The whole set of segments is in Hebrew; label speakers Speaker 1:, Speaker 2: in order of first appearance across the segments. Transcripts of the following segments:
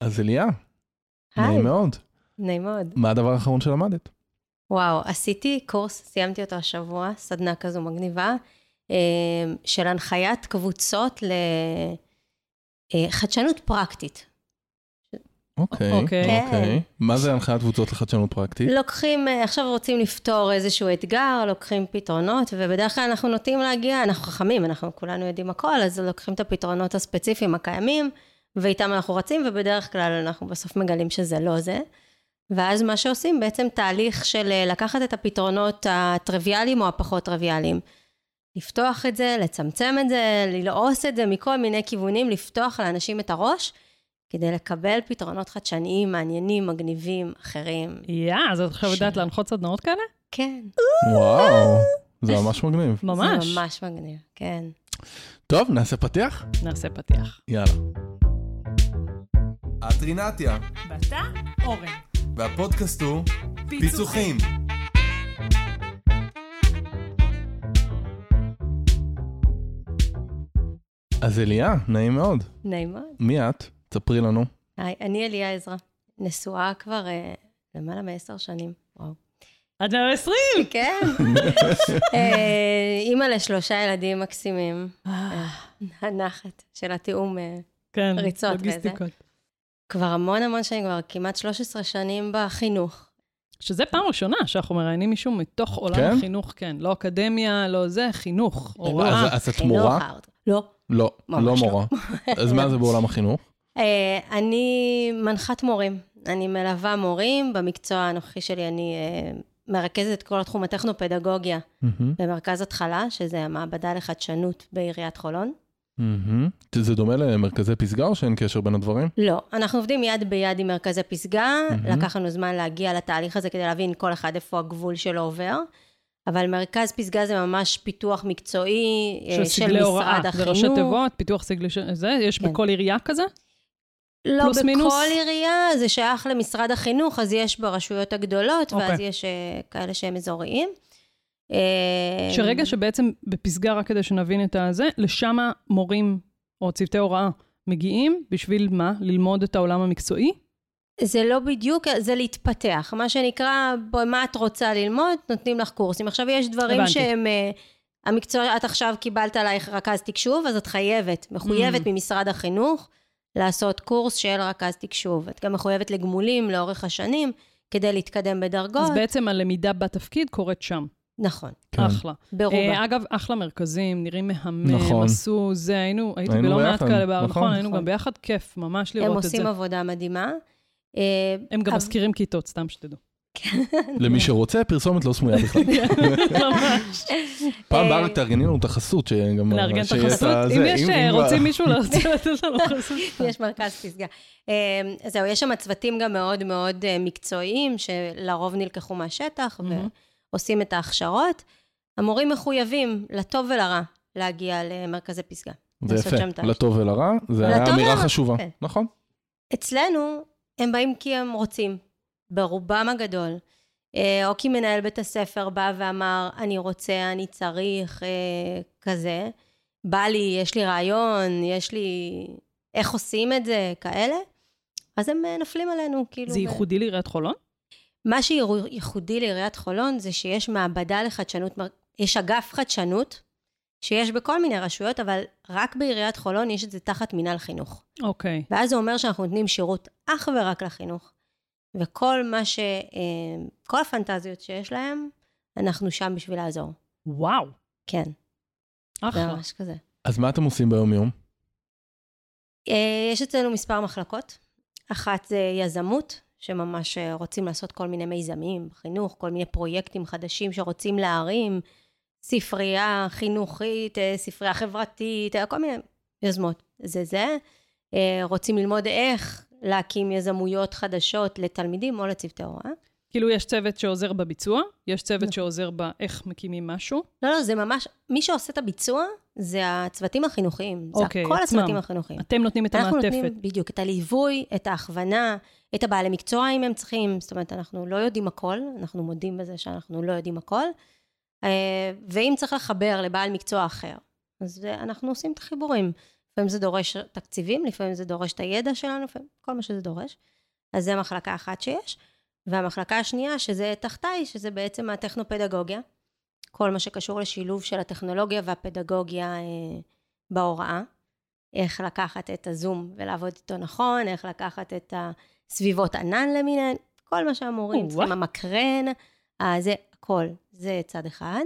Speaker 1: אז אליה,
Speaker 2: היי,
Speaker 1: נעים מאוד.
Speaker 2: נעים מאוד.
Speaker 1: מה הדבר האחרון שלמדת?
Speaker 2: וואו, עשיתי קורס, סיימתי אותו השבוע, סדנה כזו מגניבה, אה, של הנחיית קבוצות לחדשנות פרקטית.
Speaker 1: אוקיי,
Speaker 3: אוקיי.
Speaker 1: אוקיי. מה זה הנחיית קבוצות לחדשנות פרקטית?
Speaker 2: לוקחים, אה, עכשיו רוצים לפתור איזשהו אתגר, לוקחים פתרונות, ובדרך כלל אנחנו נוטים להגיע, אנחנו חכמים, אנחנו כולנו יודעים הכל, אז לוקחים את הפתרונות הספציפיים הקיימים, ואיתם אנחנו רצים, ובדרך כלל אנחנו בסוף מגלים שזה לא זה. ואז מה שעושים, בעצם תהליך של אה, לקחת את הפתרונות הטריוויאליים או הפחות טריוויאליים. לפתוח את זה, לצמצם את זה, ללעוס את זה מכל מיני כיוונים, לפתוח לאנשים את הראש, כדי לקבל פתרונות חדשניים, מעניינים, מגניבים, אחרים.
Speaker 3: יא, אז את עכשיו
Speaker 2: ש-
Speaker 3: יודעת להנחות סדנאות כאלה?
Speaker 2: כן.
Speaker 1: וואו, זה ממש מגניב.
Speaker 3: ממש.
Speaker 2: זה ממש מגניב, כן.
Speaker 1: טוב, נעשה פתיח?
Speaker 3: נעשה פתיח.
Speaker 1: יאללה.
Speaker 4: את רינתיה,
Speaker 3: ואתה, אורן.
Speaker 4: והפודקאסט הוא פיצוחים.
Speaker 1: אז אליה, נעים מאוד.
Speaker 2: נעים מאוד.
Speaker 1: מי את? תספרי לנו.
Speaker 2: היי, אני אליה עזרא, נשואה כבר אה, למעלה מעשר שנים. וואו.
Speaker 3: עד 120!
Speaker 2: כן. אה, אימא לשלושה ילדים מקסימים. אה, הנחת של התיאום. אה,
Speaker 3: כן,
Speaker 2: ריצות וזה. כבר המון המון שנים, כבר כמעט 13 שנים בחינוך.
Speaker 3: שזה פעם ראשונה שאנחנו מראיינים מישהו מתוך עולם
Speaker 1: כן?
Speaker 3: החינוך, כן. לא אקדמיה, לא זה, חינוך, הוראה.
Speaker 1: אז- אז את מורה?
Speaker 2: לא.
Speaker 1: לא,
Speaker 2: ממש
Speaker 1: לא
Speaker 2: לא.
Speaker 1: מורה. אז מה זה בעולם החינוך?
Speaker 2: אה, אני מנחת מורים. אני מלווה מורים. במקצוע הנוכחי שלי אני אה, מרכזת את כל התחום הטכנו-פדגוגיה במרכז התחלה, שזה המעבדה לחדשנות בעיריית חולון.
Speaker 1: מהמם. זה דומה למרכזי פסגה או שאין קשר בין הדברים?
Speaker 2: לא, אנחנו עובדים יד ביד עם מרכזי פסגה,
Speaker 1: מהמם.
Speaker 2: לקח לנו זמן להגיע לתהליך הזה כדי להבין כל אחד איפה הגבול שלו עובר. אבל מרכז פסגה זה ממש פיתוח מקצועי אה,
Speaker 3: של
Speaker 2: של
Speaker 3: סגלי הוראה,
Speaker 2: משרד
Speaker 3: זה ראשי
Speaker 2: החינוך.
Speaker 3: תיבות, פיתוח סגלי, ש- זה, יש
Speaker 2: כן.
Speaker 3: בכל עירייה כזה?
Speaker 2: לא
Speaker 3: פלוס
Speaker 2: בכל
Speaker 3: מינוס?
Speaker 2: עירייה, זה שייך למשרד החינוך, אז יש ברשויות הגדולות, ואז
Speaker 3: אוקיי.
Speaker 2: יש אה, כאלה שהם אזוריים. אה,
Speaker 3: שרגע שבעצם בפסגה, רק כדי שנבין את הזה, לשם מורים או צוותי הוראה מגיעים, בשביל מה? ללמוד את העולם המקצועי?
Speaker 2: זה לא בדיוק, זה להתפתח. מה שנקרא, בואי, מה את רוצה ללמוד? נותנים לך קורסים. עכשיו, יש דברים
Speaker 3: הבנתי.
Speaker 2: שהם... אה, המקצוע, את עכשיו קיבלת עלייך רכז תקשוב, אז את חייבת, מחויבת
Speaker 3: Mm.
Speaker 2: ממשרד החינוך לעשות קורס של רכז תקשוב. את גם מחויבת לגמולים לאורך השנים, כדי להתקדם בדרגות.
Speaker 3: אז בעצם הלמידה בתפקיד קורית שם.
Speaker 2: נכון,
Speaker 1: כן.
Speaker 3: אחלה.
Speaker 2: ברובה.
Speaker 3: אה, אגב, אחלה מרכזים, נראים מהמם,
Speaker 1: נכון.
Speaker 3: עשו זה, היינו, הייתי
Speaker 1: היינו
Speaker 3: בלא מעט כאלה בארץ,
Speaker 1: נכון.
Speaker 3: נכון, היינו
Speaker 2: נכון.
Speaker 3: גם ביחד, כיף, ממש
Speaker 2: הם
Speaker 3: לראות את זה.
Speaker 2: עושים עבודה מדהימה. אה,
Speaker 3: הם גם מזכירים כיתות, סתם שתדעו.
Speaker 1: למי שרוצה, פרסומת לא סמויה בכלל.
Speaker 3: ממש.
Speaker 1: פעם
Speaker 2: אה,
Speaker 1: בארץ תארגני לנו את החסות, שגם...
Speaker 3: לארגן את החסות. אם יש, אה, רוצים מישהו להוציא לתת לנו חסות.
Speaker 2: יש מרכז פסגה. זהו, יש שם צוותים גם מאוד מאוד מקצועיים, שלרוב נלקחו מהשטח,
Speaker 3: מהמם.
Speaker 2: ועושים את ההכשרות. המורים מחויבים, לטוב ולרע, להגיע למרכזי פסגה.
Speaker 1: זה יפה. לטוב ולרע, זה היה
Speaker 2: לטוב
Speaker 1: אמירה
Speaker 2: ולרע,
Speaker 1: חשובה.
Speaker 2: כן.
Speaker 1: נכון.
Speaker 2: אצלנו, הם באים כי הם רוצים, ברובם הגדול. אה, או כי מנהל בית הספר בא ואמר, אני רוצה, אני צריך, אה, כזה. בא לי, יש לי רעיון, יש לי... איך עושים את זה, כאלה. אז הם אה, נופלים עלינו, כאילו.
Speaker 3: זה
Speaker 2: ו-
Speaker 3: ייחודי לעיריית חולון?
Speaker 2: מה שייחודי לעיריית חולון זה שיש מעבדה לחדשנות, יש אגף חדשנות, שיש בכל מיני רשויות, אבל רק בעיריית חולון יש את זה תחת מינהל חינוך.
Speaker 3: אוקיי.
Speaker 2: ואז זה אומר שאנחנו נותנים שירות אך ורק לחינוך. וכל מה ש... אה, כל הפנטזיות שיש להם, אנחנו שם בשביל לעזור.
Speaker 3: וואו,
Speaker 2: כן, זה
Speaker 3: אחלה.
Speaker 2: ממש כזה.
Speaker 1: אז מה אתם עושים ביום-יום?
Speaker 2: אה, יש אצלנו מספר מחלקות. אחת זה יזמות, שממש אה, רוצים לעשות כל מיני מיזמים בחינוך, כל מיני פרויקטים חדשים שרוצים להרים, ספרייה חינוכית, אה, ספרייה חברתית, אה, כל מיני יוזמות. זה זה. רוצים ללמוד איך להקים יזמויות חדשות לתלמידים או לצוותי הוראה.
Speaker 3: כאילו, יש צוות שעוזר בביצוע, יש צוות
Speaker 2: נכון.
Speaker 3: שעוזר באיך מקימים משהו.
Speaker 2: לא, לא, זה ממש, מי שעושה את הביצוע זה הצוותים החינוכיים. זה
Speaker 3: אוקיי,
Speaker 2: כל
Speaker 3: עצמם.
Speaker 2: הצוותים החינוכיים.
Speaker 3: אתם נותנים את
Speaker 2: אנחנו
Speaker 3: המעטפת.
Speaker 2: נותנים בדיוק את הליווי, את ההכוונה, את הבעלי מקצוע אם הם צריכים. זאת אומרת, אנחנו לא יודעים הכל, אנחנו מודים בזה שאנחנו לא יודעים הכל. אה, ואם צריך לחבר לבעל מקצוע אחר, אז אה, אנחנו עושים את החיבורים. לפעמים זה דורש תקציבים, לפעמים זה דורש את הידע שלנו, לפעמים, כל מה שזה דורש. אז זה מחלקה אחת שיש. והמחלקה השנייה, שזה תחתיי, שזה בעצם הטכנופדגוגיה. כל מה שקשור לשילוב של הטכנולוגיה והפדגוגיה אה, בהוראה. איך לקחת את הזום ולעבוד איתו נכון, איך לקחת את הסביבות ענן למיניהן, כל מה שהמורים
Speaker 3: או,
Speaker 2: צריכים. המקרן, אה, זה הכל, זה צד אחד.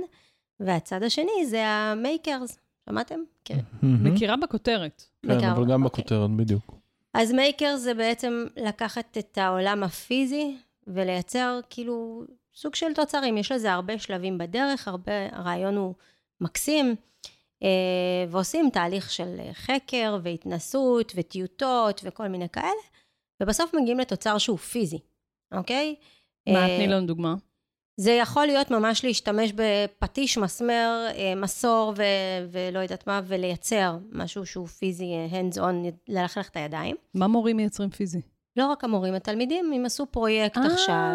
Speaker 2: והצד השני זה ה makers, שמעתם? כן.
Speaker 3: מכירה בכותרת.
Speaker 1: כן,
Speaker 2: מכירה,
Speaker 1: אבל גם. בכותרת, בדיוק.
Speaker 2: אז maker זה בעצם לקחת את העולם הפיזי ולייצר כאילו סוג של תוצרים. יש לזה הרבה שלבים בדרך, הרבה, הרעיון הוא מקסים, אה, ועושים תהליך של חקר והתנסות וטיוטות וכל מיני כאלה, ובסוף מגיעים לתוצר שהוא פיזי, אוקיי?
Speaker 3: מה,
Speaker 2: אה,
Speaker 3: תני לנו דוגמה.
Speaker 2: זה יכול להיות ממש להשתמש בפטיש, מסמר, אה, מסור ו- ולא יודעת מה, ולייצר משהו שהוא פיזי, אה, hands on, ללכלך את הידיים.
Speaker 3: מה מורים מייצרים פיזי?
Speaker 2: לא רק המורים, התלמידים, אם עשו פרויקט
Speaker 3: אה.
Speaker 2: עכשיו,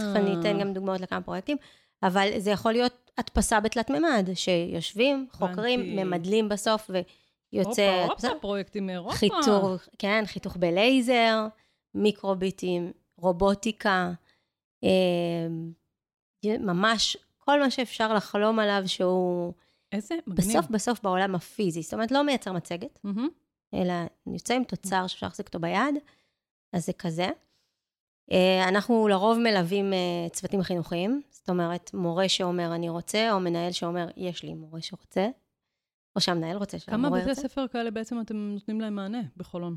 Speaker 2: תכף אני אתן גם דוגמאות לכמה פרויקטים, אבל זה יכול להיות הדפסה בתלת מימד, שיושבים, חוקרים,
Speaker 3: הבנתי.
Speaker 2: ממדלים בסוף, ויוצא
Speaker 3: הופה,
Speaker 2: הדפסה.
Speaker 3: הופה, פרויקטים מאירופה.
Speaker 2: חיתוך, כן, חיתוך בלייזר, מיקרוביטים, רובוטיקה, אה, ממש כל מה שאפשר לחלום עליו שהוא
Speaker 3: איזה מגניב.
Speaker 2: בסוף בסוף בעולם הפיזי. זאת אומרת, לא מייצר מצגת,
Speaker 3: מהמם.
Speaker 2: אלא יוצא עם תוצר שאפשר להחזיק אותו ביד, אז זה כזה. אה, אנחנו לרוב מלווים אה, צוותים חינוכיים, זאת אומרת, מורה שאומר אני רוצה, או מנהל שאומר יש לי מורה שרוצה, או שהמנהל רוצה
Speaker 3: כמה
Speaker 2: שהמורה
Speaker 3: בתי
Speaker 2: ירצה.
Speaker 3: ספר כאלה בעצם אתם נותנים להם מענה בחולון?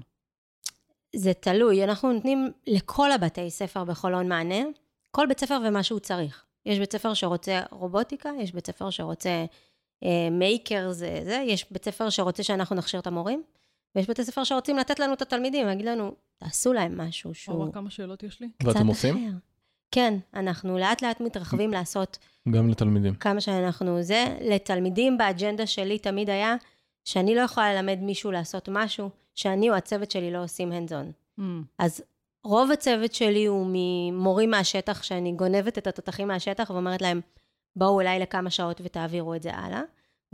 Speaker 2: זה תלוי, אנחנו נותנים לכל הבתי ספר בחולון מענה, כל בית ספר ומה שהוא צריך. יש בית ספר שרוצה רובוטיקה, יש בית ספר שרוצה אה, מייקר, זה, זה, יש בית ספר שרוצה שאנחנו נכשיר את המורים, ויש בתי ספר שרוצים לתת לנו את התלמידים, להגיד לנו, תעשו להם משהו שהוא
Speaker 3: וואו, כמה שאלות יש לי.
Speaker 1: ואתם עושים?
Speaker 2: כן, אנחנו לאט לאט מתרחבים לעשות
Speaker 1: גם לתלמידים.
Speaker 2: כמה שאנחנו זה. לתלמידים באג'נדה שלי תמיד היה שאני לא יכולה ללמד מישהו לעשות משהו שאני או הצוות שלי לא עושים hands on.
Speaker 3: Mm.
Speaker 2: אז רוב הצוות שלי הוא ממורים מהשטח, שאני גונבת את התותחים מהשטח ואומרת להם, בואו אליי לכמה שעות ותעבירו את זה הלאה.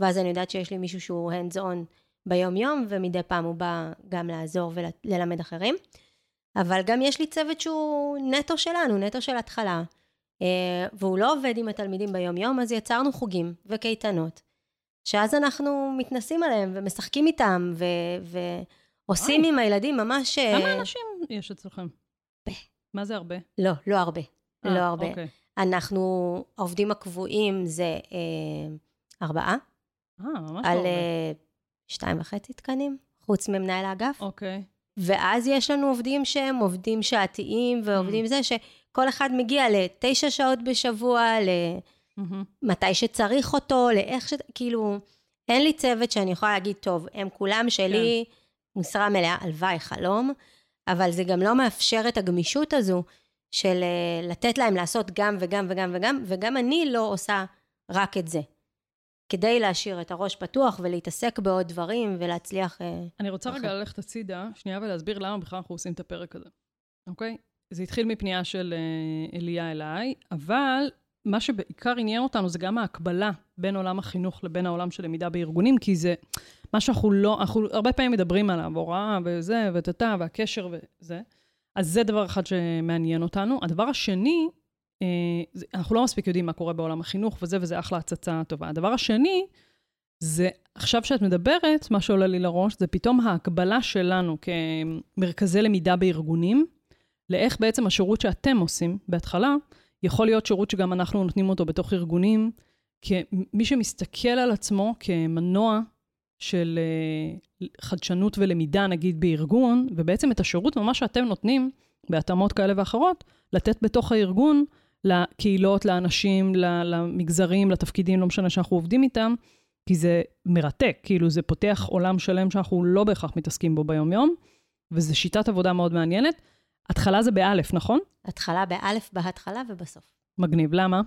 Speaker 2: ואז אני יודעת שיש לי מישהו שהוא hands on ביום-יום, ומדי פעם הוא בא גם לעזור וללמד אחרים. אבל גם יש לי צוות שהוא נטו שלנו, נטו של התחלה. אה, והוא לא עובד עם התלמידים ביום-יום, אז יצרנו חוגים וקייטנות, שאז אנחנו מתנסים עליהם ומשחקים איתם, ו- ועושים
Speaker 3: אוי.
Speaker 2: עם הילדים ממש... אה,
Speaker 3: כמה אנשים יש אצלכם? מה זה הרבה?
Speaker 2: לא, לא הרבה.
Speaker 3: אה,
Speaker 2: לא הרבה.
Speaker 3: אוקיי.
Speaker 2: אנחנו, העובדים הקבועים זה אה, ארבעה,
Speaker 3: אה, ממש
Speaker 2: על
Speaker 3: לא הרבה.
Speaker 2: אה, שתיים וחצי תקנים, חוץ ממנהל האגף.
Speaker 3: אוקיי.
Speaker 2: ואז יש לנו עובדים שהם עובדים שעתיים ועובדים
Speaker 3: Mm.
Speaker 2: זה, שכל אחד מגיע לתשע שעות בשבוע. למתי שצריך אותו, לאיך ש... כאילו, אין לי צוות שאני יכולה להגיד, טוב, הם כולם שלי, משרה מלאה, הלוואי, חלום, אבל זה גם לא מאפשר את הגמישות הזו של אה, לתת להם לעשות גם וגם וגם וגם, וגם אני לא עושה רק את זה. כדי להשאיר את הראש פתוח ולהתעסק בעוד דברים ולהצליח... אה,
Speaker 3: אני רוצה רגע. ללכת הצידה, שנייה ולהסביר למה בכלל אנחנו עושים את הפרק הזה, אוקיי? זה התחיל מפנייה של אה, אליה אליי, אבל מה שבעיקר עניין אותנו זה גם ההקבלה בין עולם החינוך לבין העולם של למידה בארגונים, כי זה מה שאנחנו לא, אנחנו הרבה פעמים מדברים עליו, הוראה וזה, וטאטה, והקשר וזה. אז זה דבר אחד שמעניין אותנו. הדבר השני, אה, אנחנו לא מספיק יודעים מה קורה בעולם החינוך וזה, וזה אחלה הצצה טובה. הדבר השני, זה עכשיו שאת מדברת, מה שעולה לי לראש, זה פתאום ההקבלה שלנו כמרכזי למידה בארגונים, לאיך בעצם השירות שאתם עושים בהתחלה, יכול להיות שירות שגם אנחנו נותנים אותו בתוך ארגונים, כמי שמסתכל על עצמו כמנוע של אה, חדשנות ולמידה, נגיד, בארגון, ובעצם את השירות ממש שאתם נותנים, בהתאמות כאלה ואחרות, לתת בתוך הארגון לקהילות, לאנשים, למגזרים, לתפקידים, לא משנה שאנחנו עובדים איתם, כי זה מרתק, כאילו זה פותח עולם שלם שאנחנו לא בהכרח מתעסקים בו ביום-יום, וזו שיטת עבודה מאוד מעניינת. התחלה זה באלף, נכון?
Speaker 2: התחלה באלף בהתחלה ובסוף.
Speaker 3: מגניב, למה?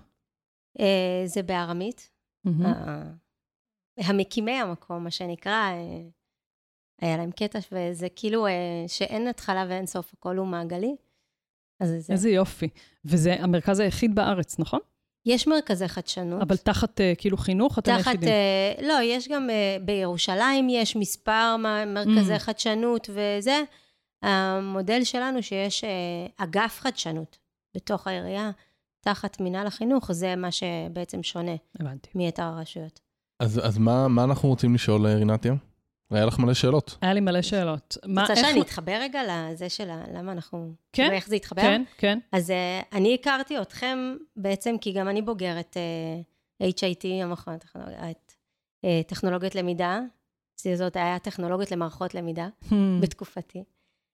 Speaker 2: אה, זה בארמית. ה- המקימי המקום, מה שנקרא, אה, היה להם קטע, וזה כאילו שאין התחלה ואין סוף, הכל הוא מעגלי. אז זה...
Speaker 3: איזה יופי. וזה המרכז היחיד בארץ, נכון?
Speaker 2: יש מרכזי חדשנות.
Speaker 3: אבל תחת כאילו חינוך, אתם
Speaker 2: תחת,
Speaker 3: היחידים.
Speaker 2: אה, לא, יש גם בירושלים, יש מספר מרכזי
Speaker 3: Mm.
Speaker 2: חדשנות וזה. המודל שלנו שיש אה, אגף חדשנות בתוך העירייה, תחת מינהל החינוך, זה מה שבעצם שונה
Speaker 3: הבנתי.
Speaker 2: מיתר הרשויות.
Speaker 1: אז, אז מה, מה אנחנו רוצים לשאול, אה, רינתיה? היה לך מלא שאלות.
Speaker 3: היה לי מלא שאלות. מה,
Speaker 2: רוצה
Speaker 3: איך-
Speaker 2: שאני אתחבר רגע לזה של למה אנחנו...
Speaker 3: כן,
Speaker 2: כאילו, איך זה התחבר?
Speaker 3: כן, כן.
Speaker 2: אז uh, אני הכרתי אתכם בעצם, כי גם אני בוגרת uh, HIT, המכון הטכנולוגיות, uh, טכנולוגיות למידה. זאת היה טכנולוגיות למערכות למידה
Speaker 3: Hmm.
Speaker 2: בתקופתי.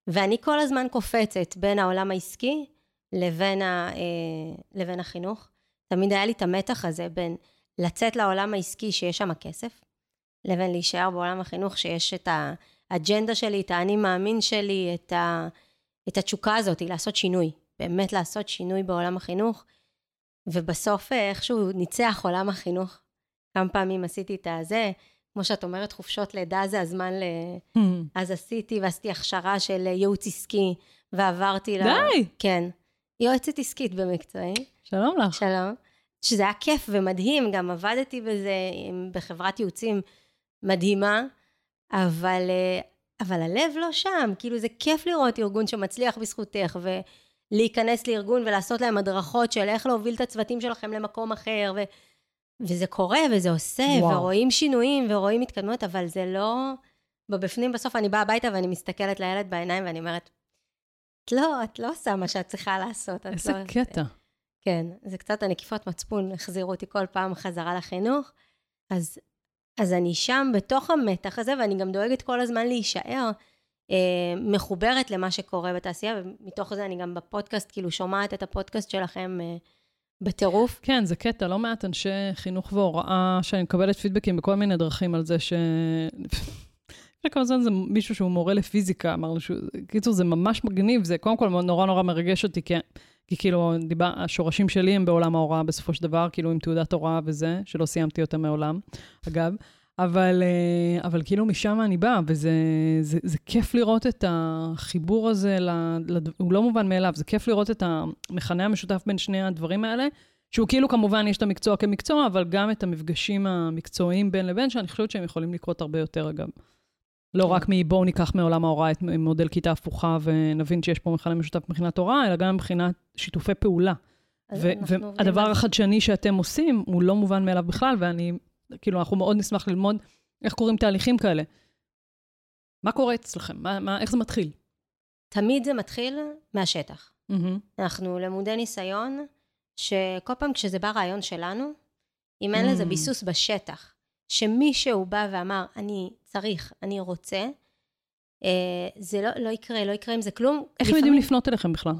Speaker 2: ואני כל הזמן קופצת בין העולם העסקי לבין, ה, uh, לבין החינוך. תמיד היה לי את המתח הזה בין לצאת לעולם העסקי שיש שם כסף, לבין להישאר בעולם החינוך שיש את האג'נדה שלי, את האני מאמין שלי, את, ה, את התשוקה הזאת, לעשות שינוי. באמת לעשות שינוי בעולם החינוך. ובסוף אה, איכשהו ניצח עולם החינוך. כמה פעמים עשיתי את הזה, כמו שאת אומרת, חופשות לידה זה הזמן ל...
Speaker 3: Hmm.
Speaker 2: אז עשיתי, ועשיתי הכשרה של ייעוץ עסקי, ועברתי ל...
Speaker 3: די!
Speaker 2: כן. יועצת עסקית במקצועי.
Speaker 3: שלום לך.
Speaker 2: שלום. שזה היה כיף ומדהים, גם עבדתי בזה עם- בחברת ייעוצים מדהימה, אבל, אה, אבל הלב לא שם, כאילו זה כיף לראות ארגון שמצליח בזכותך, ולהיכנס לארגון ולעשות להם הדרכות של איך להוביל את הצוותים שלכם למקום אחר, ו, וזה קורה וזה עושה,
Speaker 3: וואו.
Speaker 2: ורואים שינויים ורואים התקדמות, אבל זה לא... בבפנים בסוף אני באה הביתה ואני מסתכלת לילד בעיניים ואני אומרת, את לא, את לא עושה מה שאת צריכה לעשות.
Speaker 3: איזה
Speaker 2: לא...
Speaker 3: קטע.
Speaker 2: כן, זה קצת הנקיפות מצפון החזירו אותי כל פעם חזרה לחינוך. אז, אז אני שם בתוך המתח הזה, ואני גם דואגת כל הזמן להישאר אה, מחוברת למה שקורה בתעשייה, ומתוך זה אני גם בפודקאסט, כאילו שומעת את הפודקאסט שלכם אה, בטירוף.
Speaker 3: כן, זה קטע, לא מעט אנשי חינוך והוראה, שאני מקבלת פידבקים בכל מיני דרכים על זה ש... לפני כמה זמן זה מישהו שהוא מורה לפיזיקה, אמר לו שהוא... קיצור, זה ממש מגניב, זה קודם כל נורא נורא מרגש אותי, כי, כי כאילו, דיבר, השורשים שלי הם בעולם ההוראה בסופו של דבר, כאילו עם תעודת הוראה וזה, שלא סיימתי אותה מעולם, אגב. אבל, אה, אבל כאילו משם אני באה, וזה זה, זה כיף לראות את החיבור הזה, לד... הוא לא מובן מאליו, זה כיף לראות את המכנה המשותף בין שני הדברים האלה, שהוא כאילו כמובן יש את המקצוע כמקצוע, אבל גם את המפגשים המקצועיים בין לבין, שאני חושבת שהם יכולים לקרות הרבה יותר, אגב. לא
Speaker 2: כן.
Speaker 3: רק מבואו ניקח מעולם ההוראה את מודל כיתה הפוכה ונבין שיש פה מכנה משותף מבחינת הוראה, אלא גם מבחינת שיתופי פעולה. והדבר. החדשני שאתם עושים הוא לא מובן מאליו בכלל, ואני, כאילו, אנחנו מאוד נשמח ללמוד איך קורים תהליכים כאלה. מה קורה אצלכם? מה, מה, איך זה מתחיל?
Speaker 2: תמיד זה מתחיל מהשטח.
Speaker 3: מהמם.
Speaker 2: אנחנו למודי ניסיון, שכל פעם כשזה בא רעיון שלנו, אם אין לזה
Speaker 3: Mm.
Speaker 2: ביסוס בשטח, שמישהו בא ואמר, אני צריך, אני רוצה, אה, זה לא, לא יקרה, לא יקרה עם זה כלום.
Speaker 3: איך הם יודעים לפנות אליכם בכלל?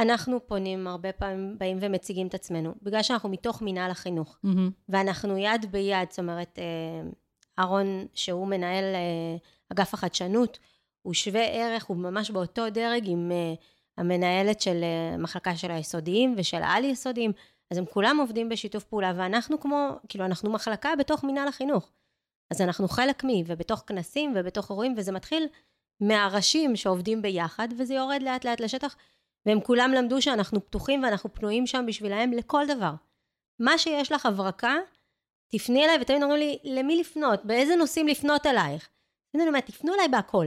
Speaker 2: אנחנו פונים, הרבה פעמים באים ומציגים את עצמנו, בגלל שאנחנו מתוך מינהל החינוך,
Speaker 3: מהמם.
Speaker 2: ואנחנו יד ביד, זאת אומרת, אה, אהרון, שהוא מנהל אה, אגף החדשנות, הוא שווה ערך, הוא ממש באותו דרג עם אה, המנהלת של מחלקה של היסודיים ושל העל-יסודיים, אז הם כולם עובדים בשיתוף פעולה, ואנחנו כמו, כאילו, אנחנו מחלקה בתוך מינהל החינוך. אז אנחנו חלק מי, ובתוך כנסים ובתוך אירועים, וזה מתחיל מהראשים שעובדים ביחד, וזה יורד לאט לאט לשטח, והם כולם למדו שאנחנו פתוחים ואנחנו פנויים שם בשבילהם לכל דבר. מה שיש לך הברקה, תפני אליי, ותמיד אומרים לי, למי לפנות? באיזה נושאים לפנות אלייך? אני אומרת, תפנו אליי בהכל.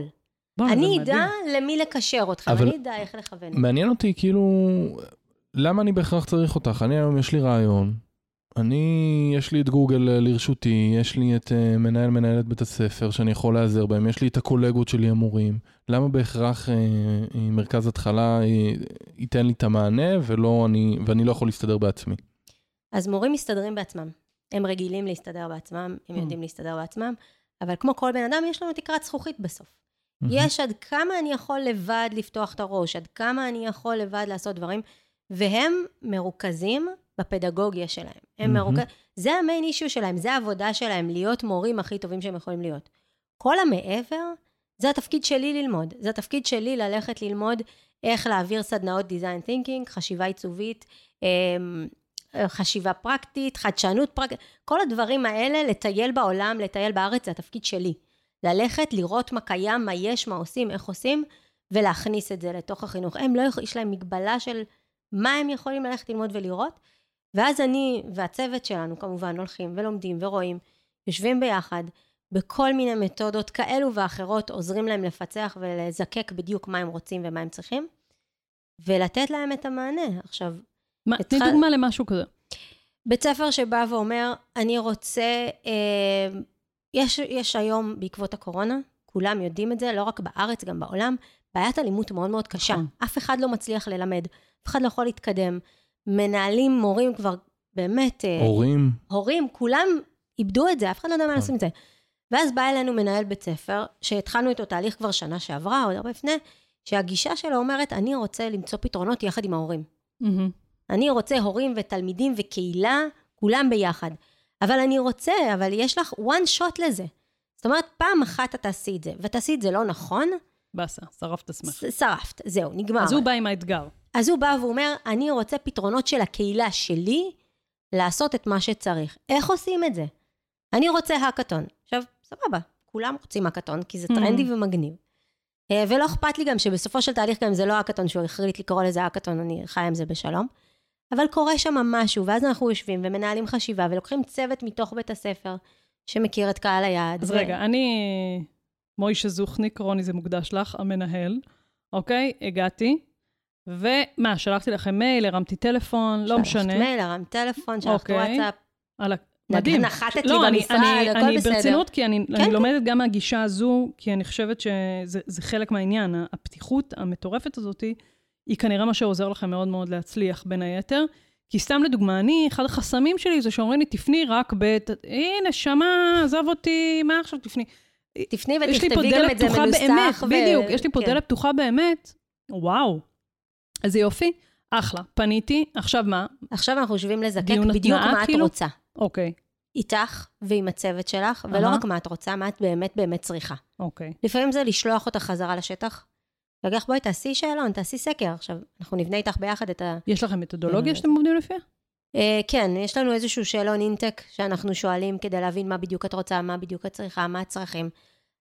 Speaker 3: זה
Speaker 2: אני. אדע למי לקשר אתכם,
Speaker 1: אבל-
Speaker 2: אני אדע איך לכוון.
Speaker 1: מעניין אותי, כאילו, למה אני בהכרח צריך אותך? אני היום, יש לי רעיון. אני, יש לי את גוגל אה, לרשותי, יש לי את uh, מנהל מנהלת בית הספר שאני יכול להיעזר בהם, יש לי את הקולגות שלי המורים. למה בהכרח uh, מרכז התחלה uh, ייתן לי את המענה ולא אני, ואני לא יכול להסתדר בעצמי?
Speaker 2: אז מורים מסתדרים בעצמם. הם רגילים להסתדר בעצמם, הם
Speaker 3: Mm.
Speaker 2: יודעים להסתדר בעצמם, אבל כמו כל בן אדם, יש לנו תקרת זכוכית בסוף. יש עד כמה אני יכול לבד לפתוח את הראש, עד כמה אני יכול לבד לעשות דברים, והם מרוכזים בפדגוגיה שלהם. הם
Speaker 1: מהמם.
Speaker 2: מרוכז... זה המיין אישיו שלהם, זה העבודה שלהם, להיות מורים הכי טובים שהם יכולים להיות. כל המעבר, זה התפקיד שלי ללמוד. זה התפקיד שלי ללכת ללמוד איך להעביר סדנאות design thinking, חשיבה עיצובית, אמ, חשיבה פרקטית, חדשנות פרקטית, כל הדברים האלה, לטייל בעולם, לטייל בארץ, זה התפקיד שלי. ללכת, לראות מה קיים, מה יש, מה עושים, איך עושים, ולהכניס את זה לתוך החינוך. הם לא יכולים, יש להם מגבלה של מה הם יכולים ללכת ללמוד ולראות, ואז אני והצוות שלנו כמובן הולכים ולומדים ורואים, יושבים ביחד, בכל מיני מתודות כאלו ואחרות, עוזרים להם לפצח ולזקק בדיוק מה הם רוצים ומה הם צריכים, ולתת להם את המענה. עכשיו,
Speaker 3: מה, תני
Speaker 2: התחל-
Speaker 3: דוגמה למשהו כזה.
Speaker 2: בית ספר שבא ואומר, אני רוצה, אה, יש, יש היום בעקבות הקורונה, כולם יודעים את זה, לא רק בארץ, גם בעולם, בעיית אלימות מאוד מאוד קשה.
Speaker 3: נכון.
Speaker 2: אף אחד לא מצליח ללמד, אף אחד לא יכול להתקדם. מנהלים, מורים כבר באמת, אה,
Speaker 1: הורים,
Speaker 2: הורים, כולם איבדו את זה, אף אחד לא יודע מה
Speaker 1: נכון.
Speaker 2: לעשות עם זה. ואז בא אלינו מנהל בית ספר, שהתחלנו איתו תהליך כבר שנה שעברה, עוד הרבה לפני, שהגישה שלו אומרת, אני רוצה למצוא פתרונות יחד עם ההורים.
Speaker 3: מהמם.
Speaker 2: אני רוצה הורים ותלמידים וקהילה, כולם ביחד. אבל אני רוצה, אבל יש לך one shot לזה. זאת אומרת, פעם אחת את תעשי את זה, ותעשי את זה לא נכון,
Speaker 3: באסה, שרפת עצמך.
Speaker 2: שרפת, זהו, נגמר.
Speaker 3: אז הוא בא עם האתגר.
Speaker 2: אז הוא בא ואומר, אני רוצה פתרונות של הקהילה שלי לעשות את מה שצריך. איך עושים את זה? אני רוצה האקתון. עכשיו, סבבה, כולם רוצים האקתון, כי זה
Speaker 3: Mm.
Speaker 2: טרנדי ומגניב. אה, ולא אכפת לי גם שבסופו של תהליך גם זה לא האקתון, שהוא החליט לקרוא לזה האקתון, אני חיה עם זה בשלום. אבל קורה שם משהו, ואז אנחנו יושבים ומנהלים חשיבה, ולוקחים צוות מתוך בית הספר, שמכיר את קהל היעד.
Speaker 3: אז
Speaker 2: ו-
Speaker 3: רגע, אני מוישה זוכניק, רוני זה מוקדש לך, המנהל, אוקיי? הגעתי, ומה, שלחתי לכם מייל, הרמתי טלפון, לא
Speaker 2: שלחת
Speaker 3: משנה.
Speaker 2: מייל, הרמת טלפון, שלחת
Speaker 3: אוקיי.
Speaker 2: וואטסאפ.
Speaker 3: על ה... מדהים.
Speaker 2: נחתת לי
Speaker 3: לא, אני-
Speaker 2: במשרד,
Speaker 3: אני-
Speaker 2: הכל
Speaker 3: אני
Speaker 2: בסדר.
Speaker 3: ברצינות, כי אני,
Speaker 2: כן,
Speaker 3: אני
Speaker 2: כן.
Speaker 3: לומדת גם מהגישה הזו, כי אני חושבת שזה זה חלק מהעניין. הפתיחות המטורפת הזאת, היא כנראה מה שעוזר לכם מאוד מאוד להצליח, בין היתר. כי סתם לדוגמה, אני, אחד החסמים שלי זה שאומרים לי, תפני רק ב... הנה, שמע, עזוב אותי, מה עכשיו תפני?
Speaker 2: תפני ותכתבי גם את זה מנוסח. ו-
Speaker 3: בדיוק, יש לי פה
Speaker 2: כן.
Speaker 3: דלת פתוחה באמת. וואו. איזה יופי. אחלה. פניתי, עכשיו מה?
Speaker 2: עכשיו אנחנו יושבים לזקק בדיוק מה את
Speaker 3: כאילו?
Speaker 2: רוצה.
Speaker 3: אוקיי,
Speaker 2: איתך ועם הצוות שלך, ולא. רק מה את רוצה, מה את באמת באמת צריכה.
Speaker 3: אוקיי.
Speaker 2: לפעמים זה לשלוח אותך חזרה לשטח, להגיד לך, בואי תעשי שאלון, תעשי סקר. עכשיו, אנחנו נבנה איתך ביחד את ה...
Speaker 3: יש לכם מתודולוגיה שאתם עובדים לפיה?
Speaker 2: אה, כן, יש לנו איזשהו שאלון אינטק שאנחנו שואלים כדי להבין מה בדיוק את רוצה, מה בדיוק את צריכה, מה הצרכים.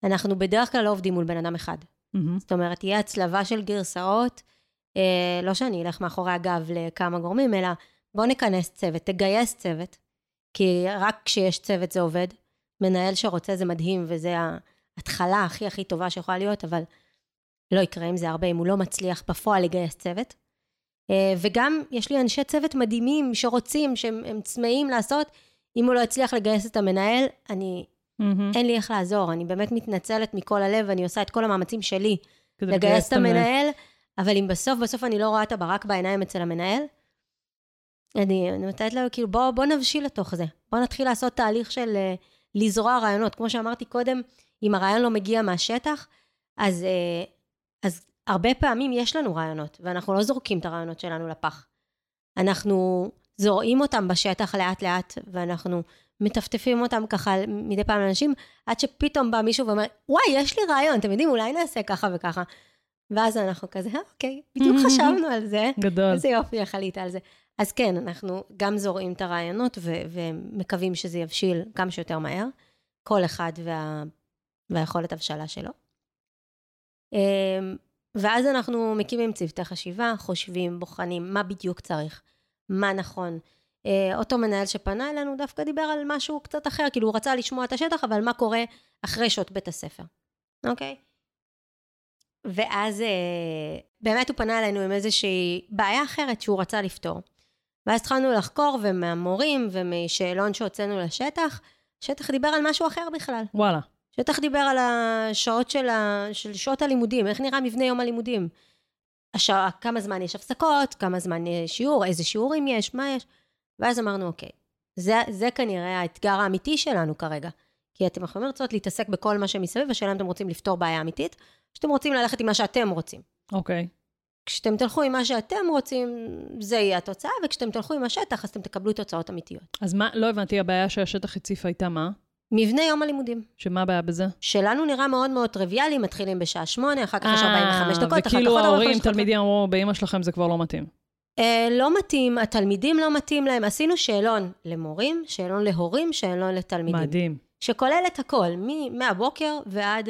Speaker 2: אנחנו בדרך כלל לא עובדים מול בן אדם אחד.
Speaker 3: מהמם.
Speaker 2: זאת אומרת, תהיה הצלבה של גרסאות, אה, לא שאני אלך מאחורי הגב לכמה גורמים, אלא בוא נכנס צוות, תגייס צוות, כי רק כשיש צוות זה עובד. מנהל שרוצה זה מדהים, וזה ההתחלה הכי הכי טובה שיכולה להיות, אבל לא יקרה עם זה הרבה אם הוא לא מצליח בפועל לגייס צוות. אה, וגם יש לי אנשי צוות מדהימים שרוצים, שהם הם צמאים לעשות, אם הוא לא הצליח לגייס את המנהל, אני,
Speaker 3: מהמם.
Speaker 2: אין לי איך לעזור, אני באמת מתנצלת מכל הלב, אני עושה את כל המאמצים שלי לגייס את המנהל, אבל אם בסוף בסוף אני לא רואה את הברק בעיניים אצל המנהל, אני אני נותנת לו, כאילו, בוא, בוא נבשיל לתוך זה. בוא נתחיל לעשות תהליך של uh, לזרוע רעיונות. כמו שאמרתי קודם, אם הרעיון לא מגיע מהשטח, אז, uh, אז הרבה פעמים יש לנו רעיונות, ואנחנו לא זורקים את הרעיונות שלנו לפח. אנחנו זורעים אותם בשטח לאט-לאט, ואנחנו מטפטפים אותם ככה מדי פעם לאנשים, עד שפתאום בא מישהו ואומר, וואי, יש לי רעיון, אתם יודעים, אולי נעשה ככה וככה. ואז אנחנו כזה, "אה, אוקיי, בדיוק חשבנו על זה.
Speaker 3: גדול.
Speaker 2: איזה יופי, עלית על זה. אז כן, אנחנו גם זורעים את הרעיונות ו- ומקווים שזה יבשיל כמה שיותר מהר, כל אחד וה- והיכולת הבשלה שלו. ואז אנחנו מקימים צוותי חשיבה, חושבים, בוחנים מה בדיוק צריך, מה נכון. אה, אותו מנהל שפנה אלינו דווקא דיבר על משהו קצת אחר, כאילו הוא רצה לשמוע את השטח, אבל מה קורה אחרי שעות בית הספר, אוקיי? ואז אה, באמת הוא פנה אלינו עם איזושהי בעיה אחרת שהוא רצה לפתור. ואז התחלנו לחקור, ומהמורים ומשאלון שהוצאנו לשטח, השטח דיבר על משהו אחר בכלל.
Speaker 3: וואלה.
Speaker 2: שטח דיבר על השעות של, ה... של שעות הלימודים, איך נראה מבנה יום הלימודים. השע... כמה זמן יש הפסקות, כמה זמן יש שיעור, איזה שיעורים יש, מה יש. ואז אמרנו, אוקיי, זה, זה כנראה האתגר האמיתי שלנו כרגע. כי אתם יכולים לרצות להתעסק בכל מה שמסביב, השאלה אם אתם רוצים לפתור בעיה אמיתית, או שאתם רוצים ללכת עם מה שאתם רוצים.
Speaker 3: אוקיי.
Speaker 2: כשאתם תלכו עם מה שאתם רוצים, זה יהיה התוצאה, וכשאתם תלכו עם השטח, אז אתם תקבלו תוצאות אמיתיות.
Speaker 3: אז מה, לא הבנתי, הבעיה שהשטח הציף הייתה מה?
Speaker 2: מבנה יום הלימודים.
Speaker 3: שמה הבעיה בזה?
Speaker 2: שלנו נראה מאוד מאוד טריוויאלי, מתחילים בשעה שמונה, אחר כך יש 45 דקות, אחר כך
Speaker 3: וכאילו
Speaker 2: עוד 45
Speaker 3: ההורים,
Speaker 2: דקות.
Speaker 3: תלמידים אמרו, באמא שלכם זה כבר לא מתאים.
Speaker 2: אה, לא מתאים, התלמידידים לא מתאים להם. עשינו שאלון למורים, שאלון להורים, שאלון לתלמידים.
Speaker 3: מדהים.
Speaker 2: שכולל את הכל, מ- מהבוקר ועד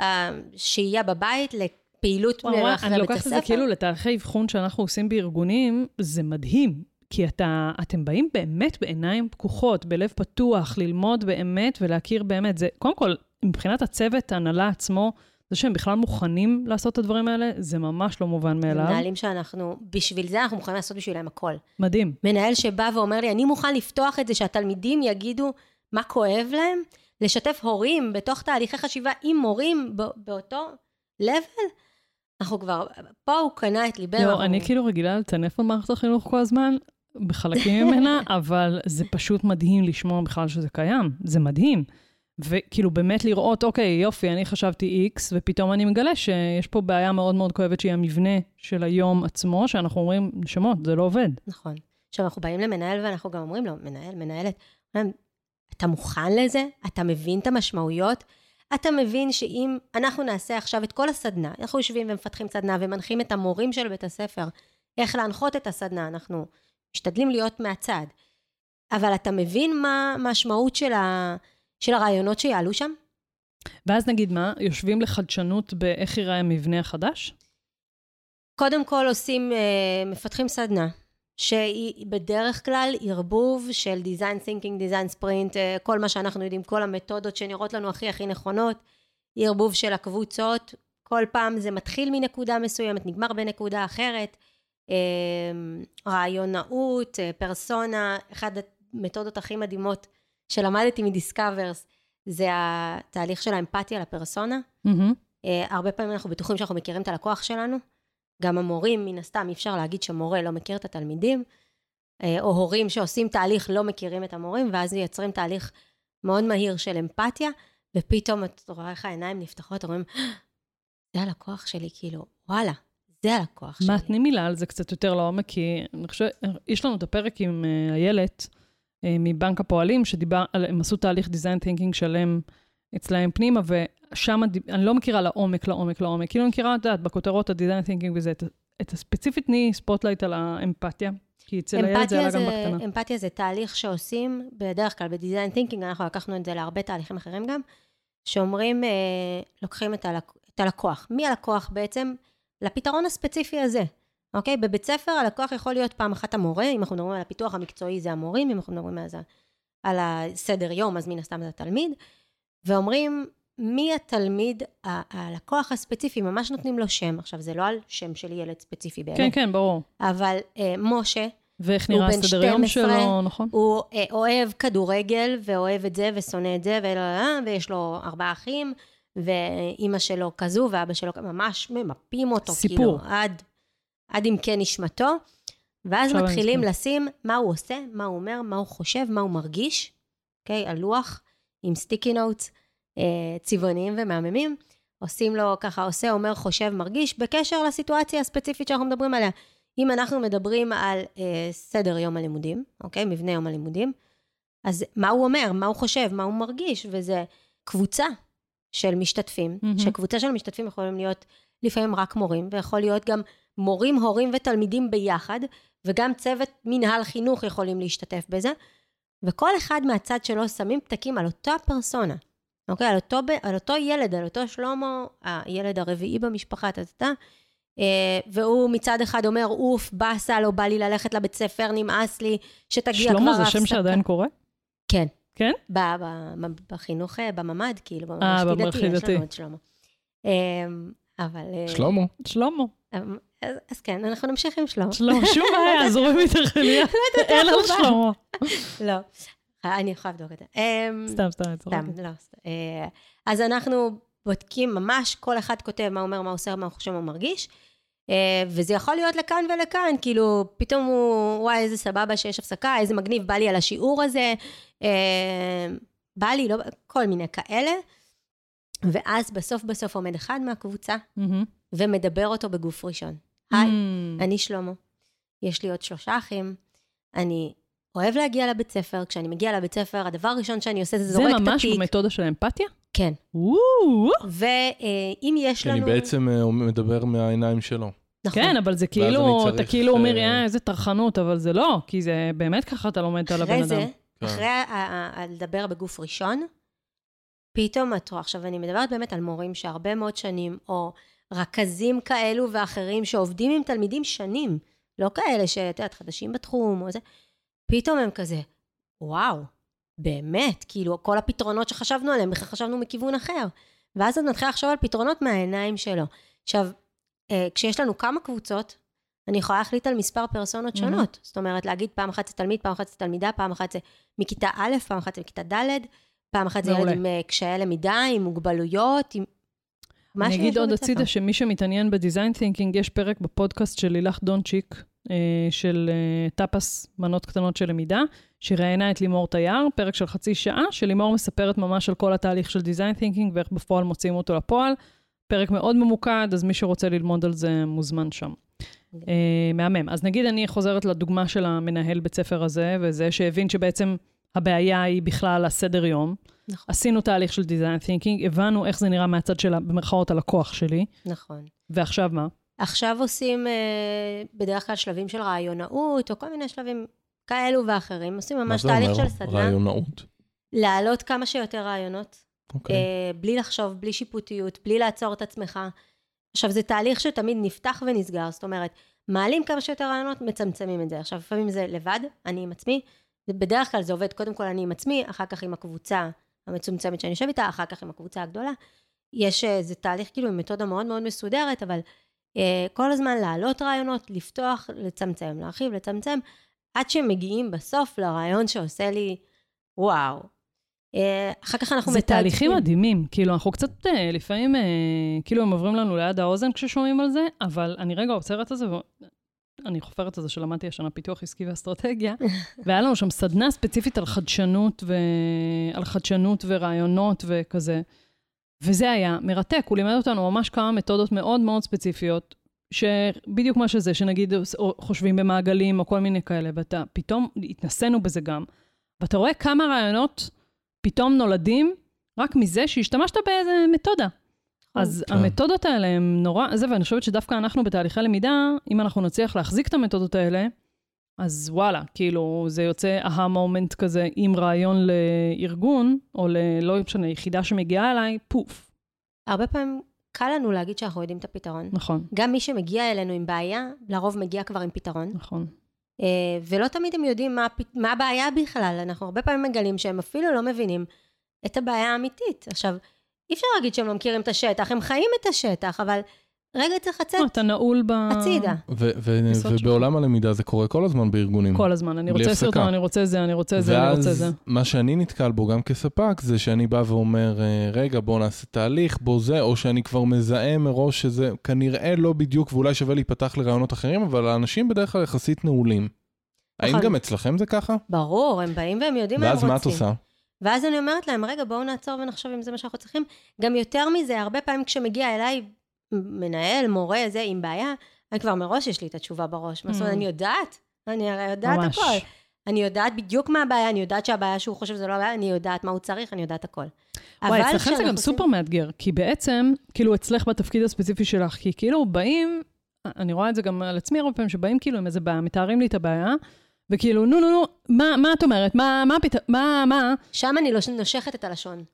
Speaker 2: השהייה בבית לפעילות
Speaker 3: וואו, וואי,
Speaker 2: אחרי
Speaker 3: אני
Speaker 2: בית
Speaker 3: לוקחת את
Speaker 2: הספר.
Speaker 3: זה כאילו לתהליכי אבחון שאנחנו עושים בארגונים, זה מדהים. כי אתה, אתם באים באמת בעיניים פקוחות, בלב פתוח, ללמוד באמת ולהכיר באמת. זה, קודם כל, מבחינת הצוות, ההנהלה עצמו, זה שהם בכלל מוכנים לעשות את הדברים האלה, זה ממש לא מובן מאליו.
Speaker 2: מנהלים שאנחנו, בשביל זה אנחנו מוכנים לעשות בשבילם הכל.
Speaker 3: מדהים.
Speaker 2: מנהל שבא ואומר לי, אני מוכן לפתוח את זה שהתלמידים יגידו מה כואב להם, לשתף הורים בתוך תהליכי חשיבה עם מורים באותו level, אנחנו כבר, פה הוא קנה את ליבנו.
Speaker 3: לא, אני כאילו רגילה לטנף על מערכת החינוך כל הזמן, בחלקים ממנה, אבל זה פשוט מדהים לשמוע בכלל שזה קיים. זה מדהים. וכאילו באמת לראות, אוקיי, יופי, אני חשבתי X, ופתאום אני מגלה שיש פה בעיה מאוד מאוד כואבת שהיא המבנה של היום עצמו, שאנחנו אומרים, נשמות, זה לא עובד.
Speaker 2: נכון. עכשיו, אנחנו באים למנהל ואנחנו גם אומרים לו, מנהל, מנהלת, אתה מוכן לזה? אתה מבין את המשמעויות? אתה מבין שאם אנחנו נעשה עכשיו את כל הסדנה, אנחנו יושבים ומפתחים סדנה ומנחים את המורים של בית הספר איך להנחות את הסדנה, אנחנו משתדלים להיות מהצד. אבל אתה מבין מה המשמעות של, ה, של הרעיונות שיעלו שם?
Speaker 3: ואז נגיד מה, יושבים לחדשנות באיך ייראה המבנה החדש?
Speaker 2: קודם כל עושים, אה, מפתחים סדנה, שהיא בדרך כלל ערבוב של design thinking, design sprint, אה, כל מה שאנחנו יודעים, כל המתודות שנראות לנו הכי הכי נכונות, ערבוב של הקבוצות, כל פעם זה מתחיל מנקודה מסוימת, נגמר בנקודה אחרת, רעיונאות, אה, פרסונה, אחת המתודות הכי מדהימות שלמדתי מדיסקאברס, זה התהליך של האמפתיה לפרסונה. Mm-hmm. הרבה פעמים אנחנו בטוחים שאנחנו מכירים את הלקוח שלנו, גם המורים, מן הסתם, אי אפשר להגיד שמורה לא מכיר את התלמידים, אה, או הורים שעושים תהליך לא מכירים את המורים, ואז מייצרים תהליך מאוד מהיר של אמפתיה, ופתאום את רואה איך העיניים נפתחות, אומרים, זה הלקוח שלי, כאילו, וואלה, זה הלקוח שלי.
Speaker 3: מה, תני מילה על זה קצת יותר לעומק, כי אני חושבת, יש לנו את הפרק עם uh, איילת uh, מבנק הפועלים, שדיבר, הם עשו תהליך design thinking שלם אצלהם פנימה, שם, אני לא מכירה לעומק, לעומק, לעומק. כאילו אני מכירה, את יודעת, בכותרות ה-design thinking וזה, את, את הספציפית תני ספוטלייט על האמפתיה. כי אצל הילד זה עלה גם בקטנה.
Speaker 2: אמפתיה זה תהליך שעושים, בדרך כלל ב-design thinking, אנחנו לקחנו את זה להרבה תהליכים אחרים גם, שאומרים, אה, לוקחים את, הלק, את הלקוח. מי הלקוח בעצם? לפתרון הספציפי הזה. אוקיי? בבית ספר הלקוח יכול להיות פעם אחת המורה, אם אנחנו מדברים על הפיתוח המקצועי זה המורים, אם אנחנו מדברים על, זה, על הסדר יום, אז מן הסתם זה התלמיד. ואומרים, מי התלמיד, הלקוח הספציפי, ממש נותנים לו שם. עכשיו, זה לא על שם של ילד ספציפי באמת.
Speaker 3: כן, כן, ברור.
Speaker 2: אבל אה, משה,
Speaker 3: ואיך נראה הסדר יום שלו, נכון?
Speaker 2: הוא אה, אוהב כדורגל, ואוהב את זה, ושונא את זה, ויש לו ארבעה אחים, ואימא שלו כזו, ואבא שלו ממש ממפים אותו,
Speaker 3: סיפור.
Speaker 2: כאילו, עד, עד עמקי נשמתו. ואז מתחילים לשים מה הוא עושה, מה הוא אומר, מה הוא חושב, מה הוא מרגיש, אוקיי? Okay, על לוח עם סטיקי נוטס. אה, צבעוניים ומהממים, עושים לו ככה, עושה, אומר, חושב, מרגיש, בקשר לסיטואציה הספציפית שאנחנו מדברים עליה. אם אנחנו מדברים על אה, סדר יום הלימודים, אוקיי? מבנה יום הלימודים, אז מה הוא אומר, מה הוא חושב, מה הוא מרגיש, וזה קבוצה של משתתפים, mm-hmm. שקבוצה של משתתפים יכולים להיות לפעמים רק מורים, ויכול להיות גם מורים, הורים ותלמידים ביחד, וגם צוות מנהל חינוך יכולים להשתתף בזה, וכל אחד מהצד שלו שמים פתקים על אותה פרסונה. אוקיי? על אותו, על אותו ילד, על אותו שלמה, הילד הרביעי במשפחה, אתה יודע, והוא מצד אחד אומר, אוף, באסה, לא בא לי ללכת לבית ספר, נמאס לי, שתגיע כבר
Speaker 3: שלמה זה שם שעדיין קורה?
Speaker 2: כן.
Speaker 3: כן?
Speaker 2: בחינוך, אה, בממ"ד, כאילו, בממלכתי דתי, יש לנו את שלמה. אמ, אבל... אה,
Speaker 1: שלמה.
Speaker 3: שלמה.
Speaker 2: אמ, אז כן, אנחנו נמשיך עם שלמה.
Speaker 3: שלמה, שום בעיה, זורם איתך אליה. אין על שלמה.
Speaker 2: לא. אני יכולה לבדוק את זה.
Speaker 3: אמ, סתם, סתם,
Speaker 2: סתם, לא. אה, אז אנחנו בודקים ממש, כל אחד כותב מה הוא אומר, מה הוא עושה, מה הוא חושב, מה הוא מרגיש. אה, וזה יכול להיות לכאן ולכאן, כאילו, פתאום הוא, וואי, איזה סבבה שיש הפסקה, איזה מגניב, בא לי על השיעור הזה, אה, בא לי, לא, כל מיני כאלה. ואז בסוף בסוף עומד אחד מהקבוצה, ומדבר אותו בגוף ראשון. היי, אני שלמה, יש לי עוד שלושה אחים, אני אוהב להגיע לבית ספר, כשאני מגיע לבית ספר, הדבר הראשון שאני עושה זה זורק את התיק.
Speaker 3: זה ממש במתודה של אמפתיה?
Speaker 2: כן. ואם יש לנו...
Speaker 1: אני בעצם אה, מדבר מהעיניים שלו.
Speaker 3: נכון. כן, אבל זה כאילו, אתה כאילו אומר, אה, איזה טרחנות, אבל זה לא, כי זה באמת ככה אתה לומד על הבן אדם. אחרי
Speaker 2: זה, כן. אחרי לדבר בגוף ראשון, פתאום את רואה, עכשיו אני מדברת באמת על מורים שהרבה מאוד שנים, או רכזים כאלו ואחרים שעובדים עם תלמידים שנים, לא כאלה שאת יודעת, חדשים בתחום או זה, פתאום הם כזה, וואו, באמת, כאילו, כל הפתרונות שחשבנו עליהם, בכלל חשבנו מכיוון אחר. ואז את מתחילה לחשוב על פתרונות מהעיניים שלו. עכשיו, אה, כשיש לנו כמה קבוצות, אני יכולה להחליט על מספר פרסונות שונות. זאת אומרת, להגיד פעם אחת זה תלמיד, פעם אחת זה תלמידה, פעם אחת זה מכיתה א', פעם אחת זה מכיתה ד', פעם אחת זה ילד. עם אה, קשיי למידה, עם מוגבלויות, עם...
Speaker 3: אני אגיד עוד. הצידה שמי שמתעניין בדיזיין תינקינג, יש פרק בפודקאסט של לילך דונצ'יק, אה, של טאפס, מנות קטנות של למידה, שראיינה את לימור תייר, פרק של חצי שעה, שלימור מספרת ממש על כל התהליך של design thinking ואיך בפועל מוציאים אותו לפועל. פרק מאוד ממוקד, אז מי שרוצה ללמוד על זה מוזמן שם. אה, מהמם. אז נגיד אני חוזרת לדוגמה של המנהל בית ספר הזה, וזה שהבין שבעצם הבעיה היא בכלל הסדר יום.
Speaker 2: נכון,
Speaker 3: עשינו תהליך של design thinking, הבנו איך זה נראה מהצד של, במרכאות, הלקוח שלי,
Speaker 2: נכון.
Speaker 3: ועכשיו מה?
Speaker 2: עכשיו עושים אה, בדרך כלל שלבים של רעיונאות, או כל מיני שלבים כאלו ואחרים. עושים
Speaker 1: מה
Speaker 2: ממש
Speaker 1: זה
Speaker 2: תהליך
Speaker 1: אומר?
Speaker 2: של סדנה.
Speaker 1: רעיונאות.
Speaker 2: להעלות כמה שיותר רעיונות,
Speaker 1: אוקיי.
Speaker 2: אה, בלי לחשוב, בלי שיפוטיות, בלי לעצור את עצמך. עכשיו, זה תהליך שתמיד נפתח ונסגר, זאת אומרת, מעלים כמה שיותר רעיונות, מצמצמים את זה. עכשיו, לפעמים זה לבד, אני עם עצמי, בדרך כלל זה עובד קודם כל אני עם עצמי, אחר כך עם הקבוצה המצומצמת שאני יושב איתה, אחר כך עם הקבוצה הגדולה. יש, אה, זה תהליך כאילו עם מתודה מאוד מאוד מסודרת, אבל אה, כל הזמן להעלות רעיונות, לפתוח, לצמצם, להרחיב, לצמצם, עד שמגיעים בסוף לרעיון שעושה לי, וואו. אה, אחר כך אנחנו
Speaker 3: זה
Speaker 2: מתעדפים.
Speaker 3: תהליכים מדהימים, כאילו, אנחנו קצת, אה, לפעמים, אה, כאילו, הם עוברים לנו ליד האוזן כששומעים על זה, אבל אני רגע עוצרת את זה, ואני חופרת את זה שלמדתי השנה פיתוח עסקי ואסטרטגיה, והיה לנו שם סדנה ספציפית על חדשנות, ו... על חדשנות ורעיונות וכזה, וזה היה מרתק, הוא לימד אותנו ממש כמה מתודות מאוד מאוד ספציפיות, שבדיוק מה שזה, שנגיד חושבים במעגלים או כל מיני כאלה, ואתה פתאום, התנסינו בזה גם, ואתה רואה כמה רעיונות פתאום נולדים רק מזה שהשתמשת באיזה מתודה. אז
Speaker 1: כן.
Speaker 3: המתודות האלה הן נורא, זה, ואני חושבת שדווקא אנחנו בתהליכי למידה, אם אנחנו נצליח להחזיק את המתודות האלה, אז וואלה, כאילו, זה יוצא אהה מומנט כזה עם רעיון לארגון, או ל... לא משנה, יחידה שמגיעה אליי, פוף,
Speaker 2: הרבה פעמים קל לנו להגיד שאנחנו יודעים את הפתרון.
Speaker 3: נכון,
Speaker 2: גם מי שמגיע אלינו עם בעיה, לרוב מגיע כבר עם פתרון.
Speaker 3: נכון.
Speaker 2: אה, ולא תמיד הם יודעים מה, מה הבעיה בכלל. אנחנו הרבה פעמים מגלים שהם אפילו לא מבינים את הבעיה האמיתית. עכשיו, אי אפשר להגיד שהם לא מכירים את השטח, הם חיים את השטח, אבל רגע צריך לצאת
Speaker 3: לא, אתה נעול ב...
Speaker 2: הצידה.
Speaker 1: ובעולם הלמידה זה קורה כל הזמן בארגונים.
Speaker 3: כל הזמן, אני רוצה. סרטון, אני רוצה זה, אני רוצה זה, אני רוצה זה.
Speaker 1: ואז מה שאני נתקל בו גם כספק זה שאני בא ואומר, אה, רגע, בוא נעשה תהליך, בוא זה, או שאני כבר מזהה מראש שזה כנראה לא בדיוק, ואולי שווה להיפתח לרעיונות אחרים, אבל האנשים בדרך כלל יחסית נעולים. האם
Speaker 2: נכון.
Speaker 1: גם אצלכם זה ככה?
Speaker 2: ברור, הם באים והם יודעים מה הם
Speaker 1: ואז
Speaker 2: רוצים.
Speaker 1: מה את עושה?
Speaker 2: ואז אני אומרת להם, רגע, בואו נעצור ונחשוב אם זה מה שאנחנו צריכים. גם יותר מזה, הרבה פעמים כשמגיע אליי מנהל, מורה, זה, עם בעיה, אני כבר מראש יש לי את התשובה בראש. מה זאת אומרת,
Speaker 3: Mm.
Speaker 2: אני יודעת, אני הרי יודעת
Speaker 3: ממש.
Speaker 2: הכל. אני יודעת בדיוק מה הבעיה, אני יודעת שהבעיה שהוא חושב שזה לא הבעיה, אני יודעת מה הוא צריך, אני יודעת הכל.
Speaker 3: וואי, אצלכם זה גם
Speaker 2: עושים-
Speaker 3: סופר מאתגר, כי בעצם, כאילו אצלך בתפקיד הספציפי שלך, כי כאילו באים, אני רואה את זה גם על עצמי הרבה פעמים, שבאים כאילו עם איזה בעיה, מתארים לי את הבעיה, וכאילו, נו, נו, נו, מה, מה את אומרת? מה, מה מה, מה?
Speaker 2: שם אני לא נושכת את הלשון.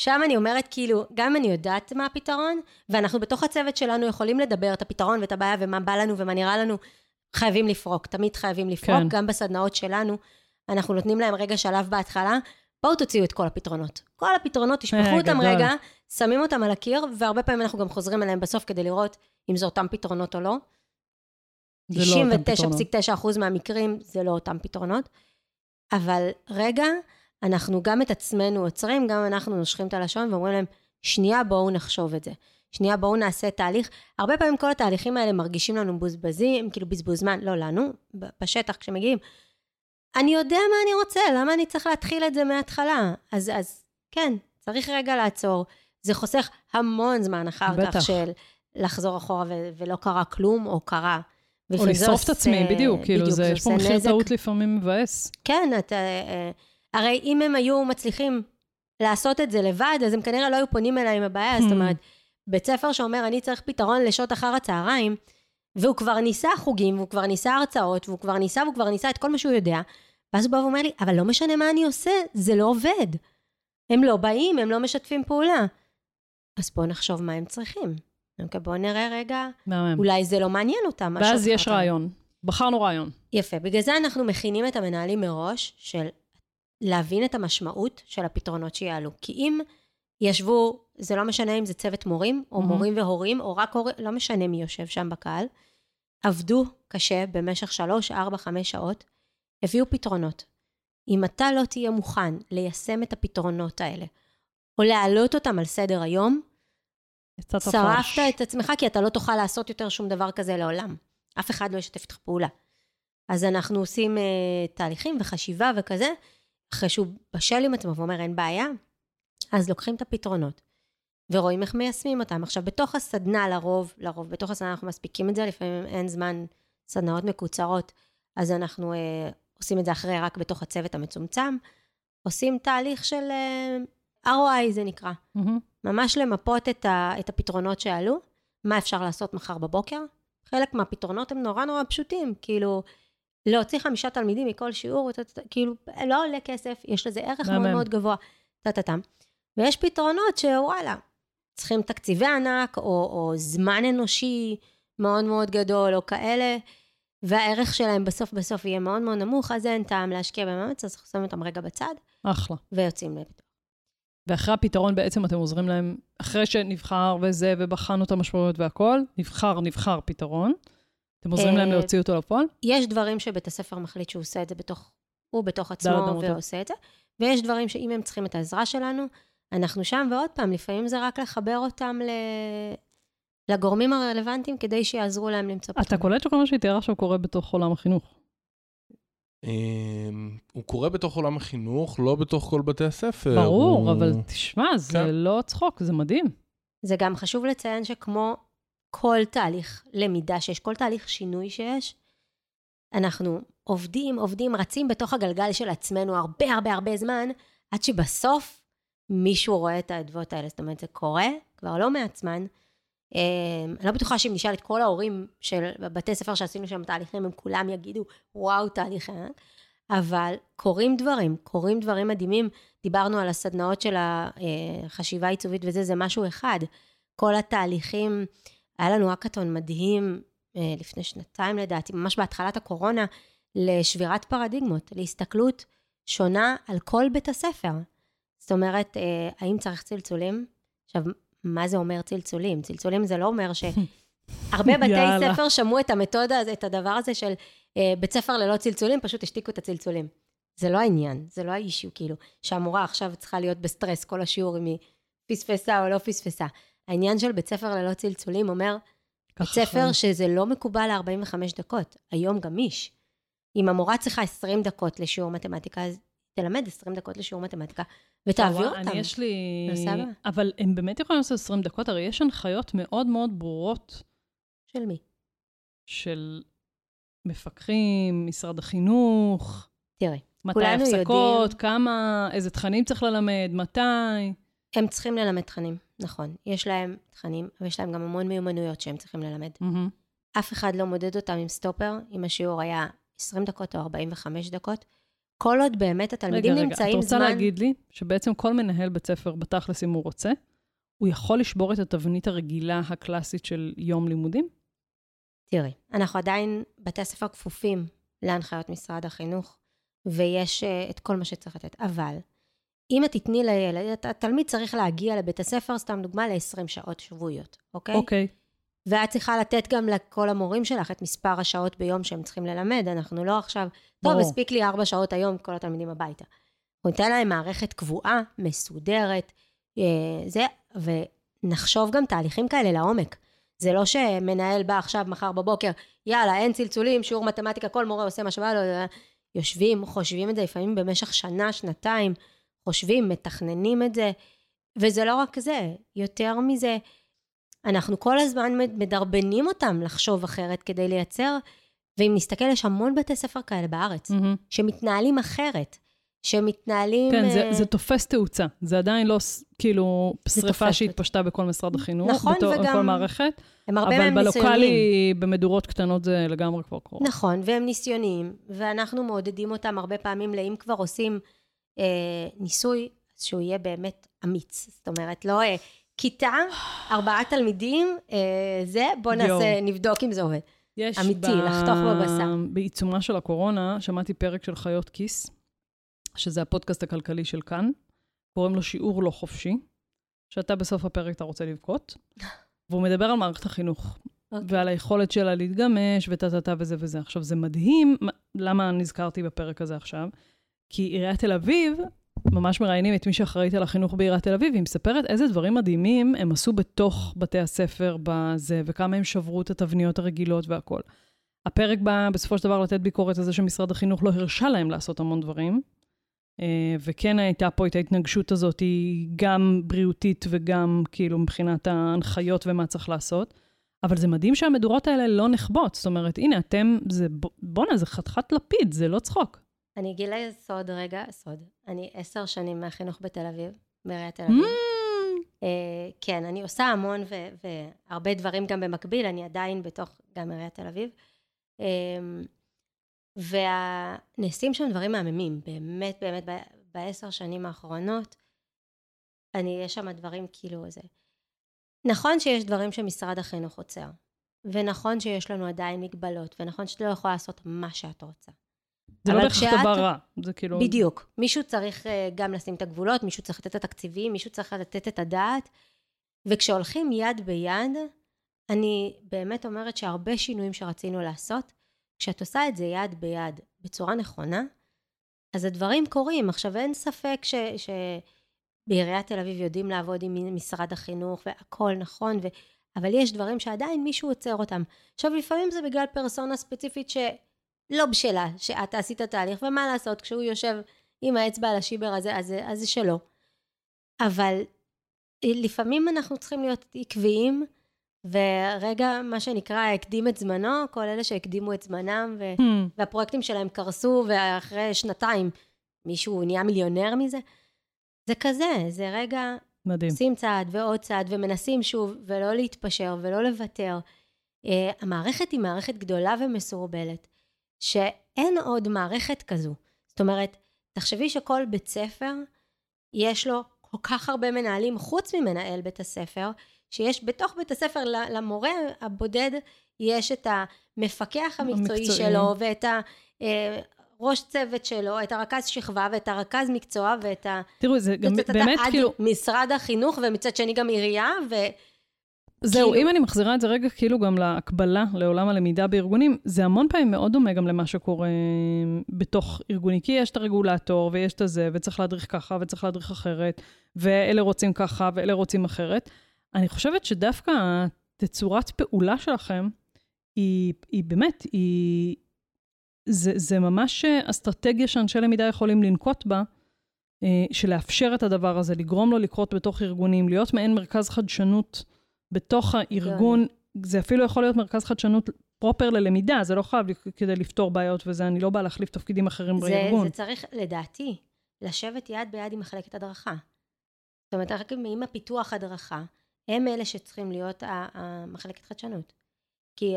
Speaker 2: שם אני אומרת, כאילו, גם אני יודעת מה הפתרון, ואנחנו בתוך הצוות שלנו יכולים לדבר את הפתרון ואת הבעיה ומה בא לנו ומה נראה לנו, חייבים לפרוק, תמיד חייבים לפרוק,
Speaker 3: כן.
Speaker 2: גם בסדנאות שלנו, אנחנו נותנים להם רגע שלב בהתחלה, בואו תוציאו את כל הפתרונות. כל הפתרונות, תשפכו
Speaker 3: אה,
Speaker 2: אותם
Speaker 3: גדול.
Speaker 2: רגע, שמים אותם על הקיר, והרבה פעמים אנחנו גם חוזרים אליהם בסוף כדי לראות אם זה אותם פתרונות או לא.
Speaker 3: זה לא אותם פתרונות.
Speaker 2: 99.9% מהמקרים זה לא אותם פתרונות. אבל רגע, אנחנו גם את עצמנו עוצרים, גם אנחנו נושכים את הלשון ואומרים להם, שנייה בואו נחשוב את זה. שנייה בואו נעשה תהליך. הרבה פעמים כל התהליכים האלה מרגישים לנו מבוזבזים, כאילו בזבוז זמן, לא לנו, בשטח כשמגיעים. אני יודע מה אני רוצה, למה אני צריך להתחיל את זה מההתחלה? אז, אז כן, צריך רגע לעצור. זה חוסך המון זמן אחר
Speaker 3: בטח.
Speaker 2: כך של לחזור אחורה ו- ולא קרה כלום, או קרה.
Speaker 3: או
Speaker 2: זה
Speaker 3: לשרוף את עצמי, בדיוק, כאילו, זה, יש פה מחיר. טעות לפעמים מבאס.
Speaker 2: כן, אתה... אה, הרי אם הם היו מצליחים לעשות את זה לבד, אז הם כנראה לא היו פונים אליי עם הבעיה. זאת
Speaker 3: Hmm.
Speaker 2: אומרת, בית ספר שאומר, אני צריך פתרון לשעות אחר הצהריים, והוא כבר ניסה חוגים, והוא כבר ניסה הרצאות, והוא כבר ניסה, והוא כבר ניסה את כל מה שהוא יודע, ואז הוא בא ואומר לי, אבל לא משנה מה אני עושה, זה לא עובד. הם לא באים, הם לא משתפים פעולה. אז בואו נחשוב מה הם צריכים. בואו נראה רגע,
Speaker 3: מהמם.
Speaker 2: אולי זה לא מעניין אותם.
Speaker 3: ואז יש
Speaker 2: הצהריים.
Speaker 3: רעיון. בחרנו רעיון.
Speaker 2: יפה. בגלל זה אנחנו מכינים את המנהלים מראש, של להבין את המשמעות של הפתרונות שיעלו. כי אם ישבו, זה לא משנה אם זה צוות מורים, או
Speaker 3: Mhm.
Speaker 2: מורים והורים, או רק הורים, לא משנה מי יושב שם בקהל, עבדו קשה במשך שלוש, ארבע, חמש שעות, הביאו פתרונות. אם אתה לא תהיה מוכן ליישם את הפתרונות האלה, או להעלות אותם על סדר היום. שרפת את עצמך, כי אתה לא תוכל לעשות יותר שום דבר כזה לעולם. אף אחד לא ישתף איתך פעולה. אז אנחנו עושים uh, תהליכים וחשיבה וכזה, אחרי שהוא בשל עם עצמו ואומר אין בעיה, אז לוקחים את הפתרונות ורואים איך מיישמים אותם. עכשיו, בתוך הסדנה לרוב, לרוב, בתוך הסדנה אנחנו מספיקים את זה, לפעמים אין זמן, סדנאות מקוצרות, אז אנחנו uh, עושים את זה אחרי רק בתוך הצוות המצומצם, עושים תהליך של uh, ROI זה נקרא.
Speaker 3: מהמם.
Speaker 2: ממש למפות את, ה, את הפתרונות שעלו, מה אפשר לעשות מחר בבוקר. חלק מהפתרונות הם נורא נורא פשוטים, כאילו, להוציא חמישה תלמידים מכל שיעור, כאילו, לא עולה כסף, יש לזה ערך מאוד. מאוד גבוה, טה-טה-טם. ויש פתרונות שוואלה, צריכים תקציבי ענק, או, או זמן אנושי מאוד מאוד גדול, או כאלה, והערך שלהם בסוף בסוף יהיה מאוד מאוד נמוך, אז אין טעם להשקיע במאמץ, אז שמים אותם רגע בצד,
Speaker 3: אחלה.
Speaker 2: ויוצאים לפיתוח.
Speaker 3: ואחרי הפתרון בעצם אתם עוזרים להם, אחרי שנבחר וזה, ובחנו את המשמעויות והכל, נבחר, נבחר פתרון. אתם עוזרים להם
Speaker 2: אה,
Speaker 3: להוציא אותו לפועל?
Speaker 2: יש דברים שבית הספר מחליט שהוא עושה את זה בתוך, הוא בתוך עצמו. ועושה את זה, ויש דברים שאם הם צריכים את העזרה שלנו, אנחנו שם, ועוד פעם, לפעמים זה רק לחבר אותם ל... לגורמים הרלוונטיים כדי שיעזרו להם למצוא
Speaker 3: אתה קולט שכל מה שהיא תיארה עכשיו קורה בתוך עולם החינוך.
Speaker 1: אמ, הוא קורה בתוך עולם החינוך, לא בתוך כל בתי הספר.
Speaker 3: ברור,
Speaker 1: הוא-
Speaker 3: אבל תשמע, זה
Speaker 1: כן.
Speaker 3: לא צחוק, זה מדהים.
Speaker 2: זה גם חשוב לציין שכמו כל תהליך למידה שיש, כל תהליך שינוי שיש, אנחנו עובדים, עובדים, רצים בתוך הגלגל של עצמנו הרבה הרבה הרבה זמן, עד שבסוף מישהו רואה את האדוות האלה. זאת אומרת, זה קורה כבר לא מעט זמן. אה, אני לא בטוחה שאם נשאל את כל ההורים של בתי ספר שעשינו שם תהליכים, הם כולם יגידו, וואו, תהליך ענק. אבל קורים דברים, קורים דברים מדהימים. דיברנו על הסדנאות של החשיבה העיצובית וזה, זה משהו אחד. כל התהליכים, היה לנו אקאטון מדהים אה, לפני שנתיים לדעתי, ממש בהתחלת הקורונה, לשבירת פרדיגמות, להסתכלות שונה על כל בית הספר. זאת אומרת, אה, האם צריך צלצולים? עכשיו, מה זה אומר צלצולים? צלצולים זה לא אומר ש... הרבה בתי
Speaker 3: יאללה.
Speaker 2: ספר שמעו את המתודה, את הדבר הזה של אה, בית ספר ללא צלצולים, פשוט השתיקו את הצלצולים. זה לא העניין, זה לא האישיו, כאילו, שהמורה עכשיו צריכה להיות בסטרס כל השיעור אם היא פספסה או לא פספסה. העניין של בית ספר ללא צלצולים אומר, בית ספר
Speaker 3: חיים.
Speaker 2: שזה לא מקובל ל-45 דקות, היום גמיש. אם המורה צריכה 20 דקות לשיעור מתמטיקה, אז תלמד 20 דקות לשיעור מתמטיקה, ותעביר אותם.
Speaker 3: אני יש לי...
Speaker 2: בסדר.
Speaker 3: אבל הם באמת יכולים לעשות 20 דקות, הרי יש הנחיות מאוד מאוד ברורות
Speaker 2: של מי?
Speaker 3: של מפקחים, משרד החינוך, מתי
Speaker 2: כולנו
Speaker 3: הפסקות,
Speaker 2: יודעים-
Speaker 3: כמה, איזה תכנים צריך ללמד, מתי.
Speaker 2: הם צריכים ללמד תכנים, נכון. יש להם תכנים, ויש להם גם המון מיומנויות שהם צריכים ללמד.
Speaker 3: מהמם.
Speaker 2: אף אחד לא מודד אותם עם סטופר, אם השיעור היה 20 דקות או 45 דקות. כל עוד באמת התלמידים
Speaker 3: רגע, רגע,
Speaker 2: נמצאים
Speaker 3: את רוצה
Speaker 2: זמן...
Speaker 3: להגיד לי שבעצם כל מנהל בית ספר, בתכלס, אם הוא רוצה, הוא יכול לשבור את התבנית הרגילה הקלאסית של יום לימודים?
Speaker 2: תראי, אנחנו עדיין, בתי הספר כפופים להנחיות משרד החינוך, ויש uh, את כל מה שצריך לתת. אבל, אם את תתני לילד, הת- התלמיד צריך להגיע לבית הספר, סתם דוגמה, ל-20 שעות שבועיות, אוקיי?
Speaker 3: אוקיי.
Speaker 2: ואת צריכה לתת גם לכל המורים שלך את מספר השעות ביום שהם צריכים ללמד. אנחנו לא עכשיו, טוב,
Speaker 3: ברור.
Speaker 2: הספיק לי ארבע שעות היום, כל התלמידים הביתה. אנחנו ניתן להם מערכת קבועה, מסודרת, אה, זה, ונחשוב גם תהליכים כאלה לעומק. זה לא שמנהל בא עכשיו, מחר בבוקר, יאללה, אין צלצולים, שיעור מתמטיקה, כל מורה עושה מה שבא לו, יושבים, חושבים את זה לפעמים במשך שנה, שנתיים, חושבים, מתכננים את זה, וזה לא רק זה, יותר מזה, אנחנו כל הזמן מדרבנים אותם לחשוב אחרת כדי לייצר, ואם נסתכל, יש המון בתי ספר כאלה בארץ,
Speaker 3: מהמם.
Speaker 2: שמתנהלים אחרת, שמתנהלים...
Speaker 3: כן, זה,
Speaker 2: אה,
Speaker 3: זה תופס תאוצה. זה עדיין לא כאילו שריפה שהתפשטה בכל משרד החינוך,
Speaker 2: נכון,
Speaker 3: בתור,
Speaker 2: וגם
Speaker 3: בכל מערכת,
Speaker 2: הם הרבה
Speaker 3: אבל
Speaker 2: מהם ניסיוניים.
Speaker 3: בלוקאלי, במדורות קטנות זה לגמרי כבר קורה.
Speaker 2: נכון, והם ניסיוניים, ואנחנו מעודדים אותם הרבה פעמים, לאם כבר עושים ניסוי, אז שהוא יהיה באמת אמיץ. זאת אומרת, לא אה, כיתה, ארבעה תלמידים, אה, זה, בוא נעשה,
Speaker 3: יואו.
Speaker 2: נבדוק אם זה עובד.
Speaker 3: יש
Speaker 2: אמיתי, לחתוך בבשר.
Speaker 3: בעיצומה של הקורונה, שמעתי פרק של חיות כיס, שזה הפודקאסט הכלכלי של כאן, קוראים לו שיעור לא חופשי, שאתה בסוף הפרק אתה רוצה לבכות, והוא מדבר על מערכת החינוך.
Speaker 2: אוקיי.
Speaker 3: ועל היכולת שלה להתגמש, וטה-טה-טה וזה וזה. עכשיו, זה מדהים, מה- למה נזכרתי בפרק הזה עכשיו? כי עיריית תל אביב, ממש מראיינים את מי שאחראית על החינוך בעיריית תל אביב, והיא מספרת איזה דברים מדהימים הם עשו בתוך בתי הספר בזה, וכמה הם שברו את התבניות הרגילות והכול. הפרק בא בסופו של דבר לתת ביקורת על זה שמשרד החינוך לא הרשה להם לעשות המון דברים, אה, וכן הייתה פה את ההתנגשות הזאת, היא גם בריאותית וגם כאילו מבחינת ההנחיות ומה צריך לעשות. אבל זה מדהים שהמדורות האלה לא נחבוט. זאת אומרת, הנה, אתם, זה, בואנה, זה חתיכת לפיד, זה לא צחוק.
Speaker 2: אני אגיד לך סוד רגע, סוד. אני עשר שנים מהחינוך בתל אביב, בעיריית תל אביב. אה, כן, אני עושה המון ו- והרבה דברים גם במקביל, אני עדיין בתוך גם עיריית תל אביב. אה, ונעשים שם דברים מהממים, באמת, באמת, ב- בעשר שנים האחרונות, אני, יש שם דברים כאילו זה. נכון שיש דברים שמשרד החינוך עוצר, ונכון שיש לנו עדיין מגבלות, ונכון שאת לא יכולה לעשות מה שאת רוצה.
Speaker 3: זה לא בהכרח דבר רע, זה כאילו...
Speaker 2: בדיוק. מישהו צריך אה, גם לשים את הגבולות, מישהו צריך לתת את התקציבים, מישהו צריך לתת את הדעת. וכשהולכים יד ביד, אני באמת אומרת שהרבה שינויים שרצינו לעשות, כשאת עושה את זה יד ביד בצורה נכונה, אז הדברים קורים. עכשיו אין ספק ש... ש... בעיריית תל אביב יודעים לעבוד עם משרד החינוך והכל נכון, ו... אבל יש דברים שעדיין מישהו עוצר אותם. עכשיו לפעמים זה בגלל פרסונה ספציפית שלא בשלה, שאת עשית תהליך, ומה לעשות, כשהוא יושב עם האצבע על השיבר הזה, אז, זה- אז זה שלו. אבל לפעמים אנחנו צריכים להיות עקביים, ורגע, מה שנקרא, הקדים את זמנו, כל אלה שהקדימו את זמנם, ו...
Speaker 3: Hmm,
Speaker 2: והפרויקטים שלהם קרסו, ואחרי שנתיים מישהו נהיה מיליונר מזה. זה כזה, זה רגע,
Speaker 3: מדהים.
Speaker 2: עושים צעד ועוד צעד, ומנסים שוב, ולא להתפשר ולא לוותר. Uh, המערכת היא מערכת גדולה ומסורבלת, שאין עוד מערכת כזו. זאת אומרת, תחשבי שכל בית ספר, יש לו כל כך הרבה מנהלים, חוץ ממנהל בית הספר, שיש בתוך בית הספר למורה הבודד, יש את המפקח המקצועי
Speaker 3: המקצועי.
Speaker 2: שלו, ואת הראש צוות שלו, את הרכז שכבה, ואת הרכז מקצוע, ואת ה...
Speaker 3: תראו, זה גם באמת כאילו...
Speaker 2: משרד החינוך, ומצד שני גם עירייה, ו...
Speaker 3: זהו,
Speaker 2: כאילו-
Speaker 3: אם אני מחזירה את זה רגע כאילו גם להקבלה לעולם הלמידה בארגונים, זה המון פעמים מאוד דומה גם למה שקורה בתוך ארגוני, כי יש את הרגולטור ויש את הזה, וצריך להדריך ככה וצריך להדריך אחרת, ואלה רוצים ככה ואלה רוצים אחרת. אני חושבת שדווקא התצורת פעולה שלכם, היא, היא באמת, היא... זה, זה ממש אסטרטגיה שאנשי למידה יכולים לנקוט בה, אה, של לאפשר את הדבר הזה, לגרום לו לקרות בתוך ארגונים, להיות מעין מרכז חדשנות בתוך הארגון. זה אפילו יכול להיות מרכז חדשנות פרופר ללמידה, זה לא חייב כדי לפתור בעיות וזה, אני לא באה להחליף תפקידים אחרים
Speaker 2: זה,
Speaker 3: בארגון.
Speaker 2: זה צריך, לדעתי, לשבת יד ביד עם מחלקת הדרכה. זאת אומרת, רק עם הפיתוח הדרכה, הם אלה שצריכים להיות המחלקת חדשנות. כי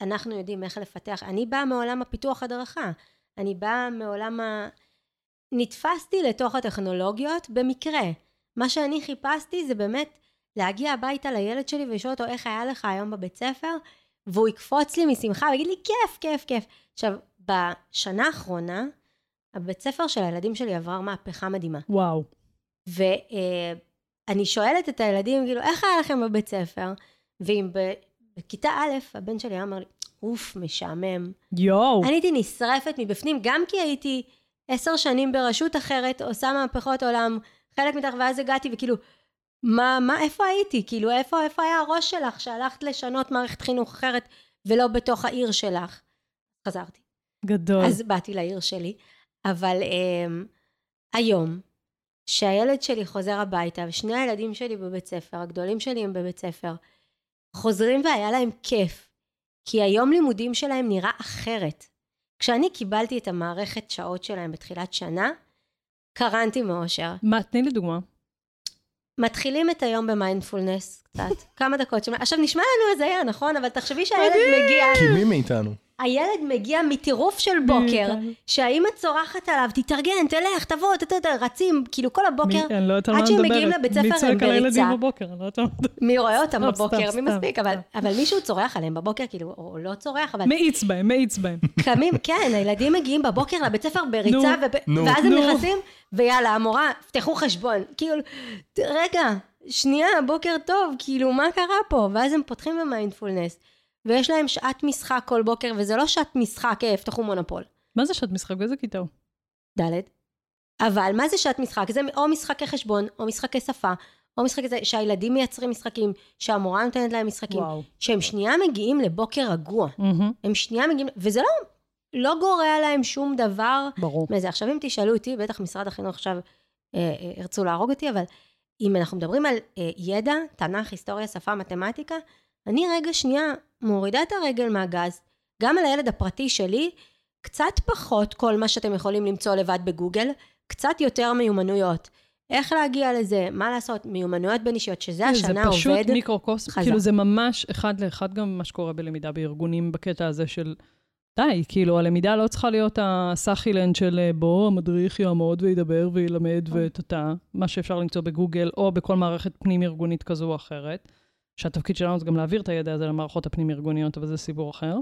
Speaker 2: אנחנו יודעים איך לפתח. אני באה מעולם הפיתוח הדרכה. אני באה מעולם ה... נתפסתי לתוך הטכנולוגיות במקרה. מה שאני חיפשתי זה באמת להגיע הביתה לילד שלי ולשאול אותו איך היה לך היום בבית ספר, והוא יקפוץ לי משמחה ויגיד לי כיף, כיף, כיף. עכשיו, בשנה האחרונה, הבית ספר של הילדים שלי עבר מהפכה מדהימה.
Speaker 3: וואו.
Speaker 2: ואני שואלת את הילדים, כאילו, איך היה לכם בבית ספר? ואם בכיתה א', הבן שלי היה אומר לי, אוף, משעמם.
Speaker 3: יואו.
Speaker 2: אני הייתי נשרפת מבפנים, גם כי הייתי עשר שנים ברשות אחרת, עושה מהפכות עולם, חלק מתך, ואז הגעתי וכאילו, מה, מה, איפה הייתי? כאילו, איפה, איפה היה הראש שלך שהלכת לשנות מערכת חינוך אחרת ולא בתוך העיר שלך? חזרתי.
Speaker 3: גדול.
Speaker 2: אז באתי לעיר שלי, אבל um, היום, שהילד שלי חוזר הביתה, ושני הילדים שלי בבית ספר, הגדולים שלי הם בבית ספר, חוזרים והיה להם כיף, כי היום לימודים שלהם נראה אחרת. כשאני קיבלתי את המערכת שעות שלהם בתחילת שנה, קרנתי מאושר.
Speaker 3: מה, תני לי דוגמה.
Speaker 2: מתחילים את היום במיינדפולנס קצת, כמה דקות. עכשיו נשמע לנו הזיה, נכון? אבל תחשבי שהילד מגיע...
Speaker 1: כי מי מאיתנו?
Speaker 2: הילד מגיע מטירוף של בוקר, שהאימא צורחת עליו, תתארגן, תלך, תבוא, רצים, כאילו כל הבוקר,
Speaker 3: לא
Speaker 2: עד שהם. מגיעים לבית ספר
Speaker 3: מי
Speaker 2: הם
Speaker 3: צועק על הילדים
Speaker 2: בריצה.
Speaker 3: בבוקר? אני לא יודעת על מה את מדברת.
Speaker 2: מי רואה אותם בבוקר,
Speaker 3: סתם,
Speaker 2: מי
Speaker 3: סתם,
Speaker 2: מספיק, אבל,
Speaker 3: סתם.
Speaker 2: אבל מישהו צורח עליהם בבוקר, כאילו, או לא צורח, אבל
Speaker 3: מאיץ בהם, מאיץ בהם.
Speaker 2: קמים, כן, הילדים מגיעים בבוקר לבית ספר בריצה,
Speaker 3: נו,
Speaker 2: וב...
Speaker 1: נו.
Speaker 2: ואז הם. נכנסים, ויאללה, המורה, פתחו חשבון. כאילו, רגע, שנייה, בוקר טוב, כאילו, מה קרה פה? ואז הם פותחים במיינדפולנס, ויש להם שעת משחק כל בוקר, וזה לא שעת משחק, אה, פתחו מונופול.
Speaker 3: מה זה שעת משחק? באיזה כיתה הוא?
Speaker 2: ד'. אבל מה זה שעת משחק? זה או משחקי חשבון, או משחקי שפה, או משחקי זה, שהילדים מייצרים משחקים, שהמורה נותנת להם משחקים,
Speaker 3: וואו.
Speaker 2: שהם שנייה מגיעים לבוקר רגוע.
Speaker 3: מהמם,
Speaker 2: הם שנייה מגיעים, וזה לא, לא גורע להם שום דבר
Speaker 3: ברור.
Speaker 2: מזה. עכשיו, אם תשאלו אותי, בטח משרד החינוך עכשיו אה, אה, ירצו להרוג אותי, אבל אם אנחנו מדברים על אה, ידע, תנ"ך, היסטוריה, שפה, מתמטיקה, אני רגע שנייה מורידה את הרגל מהגז, גם על הילד הפרטי שלי, קצת פחות כל מה שאתם יכולים למצוא לבד בגוגל, קצת יותר מיומנויות. איך להגיע לזה, מה לעשות, מיומנויות בין אישיות, שזה השנה
Speaker 3: זה פשוט
Speaker 2: עובד.
Speaker 3: מיקרוקוסם,
Speaker 2: חזק.
Speaker 3: כאילו זה ממש אחד לאחד גם מה שקורה בלמידה בארגונים בקטע הזה של די, כאילו הלמידה לא צריכה להיות הסאחילנד של אה, בוא המדריך יעמוד וידבר וילמד
Speaker 2: נכון.
Speaker 3: וטאטה, מה שאפשר למצוא בגוגל או בכל מערכת פנים ארגונית כזו או אחרת, שהתפקיד שלנו זה גם להעביר את הידע הזה למערכות הפנים ארגוניות, אבל זה סיפור אחר.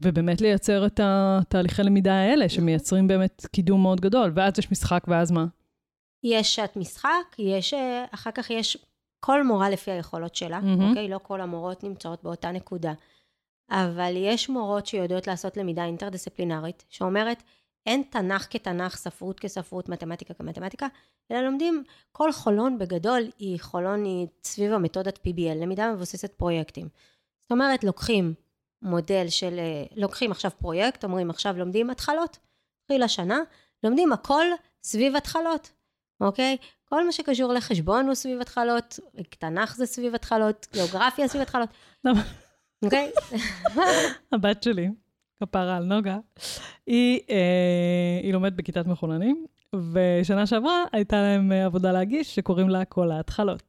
Speaker 3: ובאמת לייצר את התהליכי למידה האלה, שמייצרים באמת קידום מאוד גדול, ואז יש משחק, ואז מה?
Speaker 2: יש שעת משחק, יש, אה, אחר כך יש כל מורה לפי היכולות שלה,
Speaker 3: מהמם.
Speaker 2: אוקיי? לא כל המורות נמצאות באותה נקודה. אבל יש מורות שיודעות לעשות למידה אינטרדיסציפלינרית, שאומרת, אין תנ"ך כתנ"ך, ספרות כספרות, מתמטיקה כמתמטיקה, אלא לומדים, כל חולון בגדול היא חולון היא סביב המתודת PBL, למידה מבוססת פרויקטים. זאת אומרת, לוקחים מודל של, אה, לוקחים עכשיו פרויקט, אומרים עכשיו לומדים התחלות, התחיל השנה, לומדים הכל סביב התחלות, אוקיי? כל מה שקשור לחשבון הוא סביב התחלות, תנ"ך זה סביב התחלות, גיאוגרפיה סביב התחלות. אוקיי?
Speaker 3: הבת שלי, כפרה על נוגה, היא, אה, היא לומדת בכיתת מחוננים, ושנה שעברה הייתה להם אה, עבודה להגיש שקוראים לה כל ההתחלות.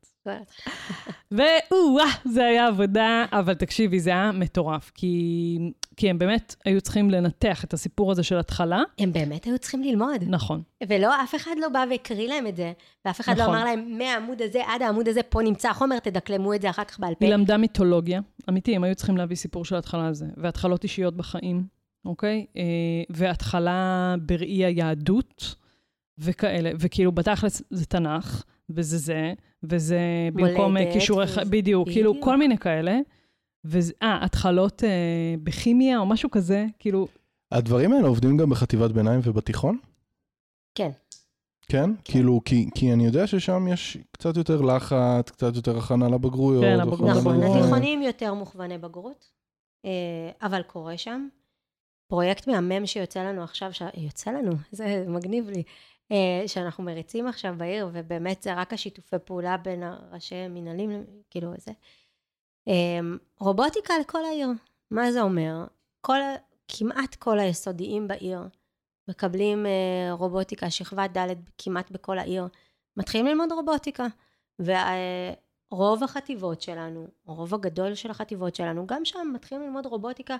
Speaker 3: ואו-אה, זה היה עבודה, אבל תקשיבי, זה היה מטורף, כי, כי הם באמת היו צריכים לנתח את הסיפור הזה של התחלה.
Speaker 2: הם באמת היו צריכים ללמוד.
Speaker 3: נכון.
Speaker 2: ולא, אף אחד לא בא והקריא להם את זה, ואף אחד לא
Speaker 3: נכון.
Speaker 2: אמר להם, מהעמוד הזה עד העמוד הזה, פה נמצא החומר, תדקלמו את זה אחר כך בעל פה.
Speaker 3: היא למדה מיתולוגיה, אמיתי, הם היו צריכים להביא סיפור של התחלה הזה, והתחלות אישיות בחיים, אוקיי? אה, והתחלה בראי היהדות, וכאלה, וכאילו בתכלס זה תנ"ך, וזה זה, וזה במקום אה,
Speaker 2: מולדת,
Speaker 3: כישורי,
Speaker 2: וזה-
Speaker 3: ח... בדיוק, כאילו
Speaker 2: בדיוק.
Speaker 3: כל מיני כאלה. וזה, אה, התחלות אה, בכימיה או משהו כזה, כאילו,
Speaker 1: הדברים האלה עובדים גם בחטיבת ביניים ובתיכון?
Speaker 2: כן.
Speaker 1: כן? כאילו, כי, כי אני יודע ששם יש קצת יותר לחץ, קצת יותר הכנה לבגרויות.
Speaker 3: כן,
Speaker 1: וכל
Speaker 3: לבגרויות.
Speaker 2: נכון. התיכונים יותר מוכווני בגרות, אה, אבל קורה שם. פרויקט מהמם שיוצא לנו עכשיו, ש... יוצא לנו, זה מגניב לי, שאנחנו מריצים עכשיו בעיר, ובאמת זה רק השיתופי פעולה בין הראשי מנהלים, כאילו זה. אה, רובוטיקה לכל העיר. מה זה אומר? כל, כמעט כל היסודיים בעיר מקבלים אה, רובוטיקה, שכבת ד' כמעט בכל העיר, מתחילים ללמוד רובוטיקה. ורוב החטיבות שלנו, הרוב הגדול של החטיבות שלנו, גם שם מתחילים ללמוד רובוטיקה.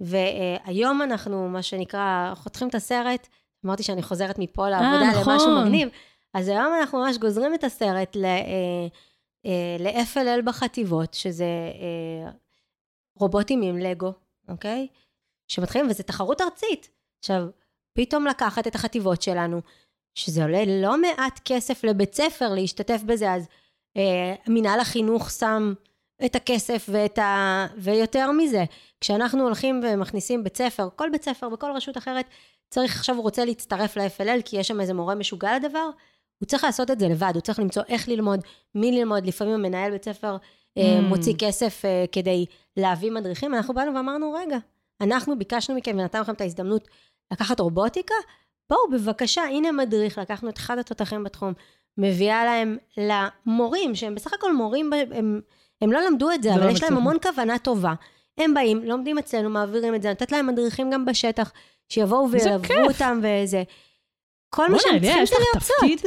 Speaker 2: והיום אנחנו, מה שנקרא, חותכים את הסרט, אמרתי שאני חוזרת מפה לעבודה
Speaker 3: נכון.
Speaker 2: למשהו מגניב, אז היום אנחנו ממש גוזרים את הסרט ל- אה, אה, ל-FLL בחטיבות, שזה אה, רובוטים עם לגו, אוקיי? שמתחילים, וזו תחרות ארצית. עכשיו, פתאום לקחת את החטיבות שלנו, שזה עולה לא מעט כסף לבית ספר להשתתף בזה, אז אה, מנהל החינוך שם את הכסף ואת ה... ויותר מזה, כשאנחנו הולכים ומכניסים בית ספר, כל בית ספר בכל רשות אחרת, צריך עכשיו, הוא רוצה להצטרף ל-FLL, כי יש שם איזה מורה משוגע לדבר, הוא צריך לעשות את זה לבד, הוא צריך למצוא איך ללמוד, מי ללמוד, לפעמים המנהל בית ספר אה,
Speaker 3: Mm.
Speaker 2: מוציא כסף אה, כדי להביא מדריכים, אנחנו באנו ואמרנו, רגע, אנחנו ביקשנו מכם ונתנו לכם את ההזדמנות לקחת רובוטיקה, בואו בבקשה, הנה מדריך, לקחנו את אחד התותחים בתחום, מביאה להם למורים, שהם בסך הכל מורים, הם, הם לא למדו את זה, אבל
Speaker 3: לא
Speaker 2: יש להם. המון כוונה טובה. הם באים, לומדים אצלנו, מעבירים את זה, לתת להם מדריכים גם בשטח, שיבואו וילוו. אותם וזה. כל מה שהם צריכים
Speaker 3: יש
Speaker 2: זה לרצות.
Speaker 3: תפקיד,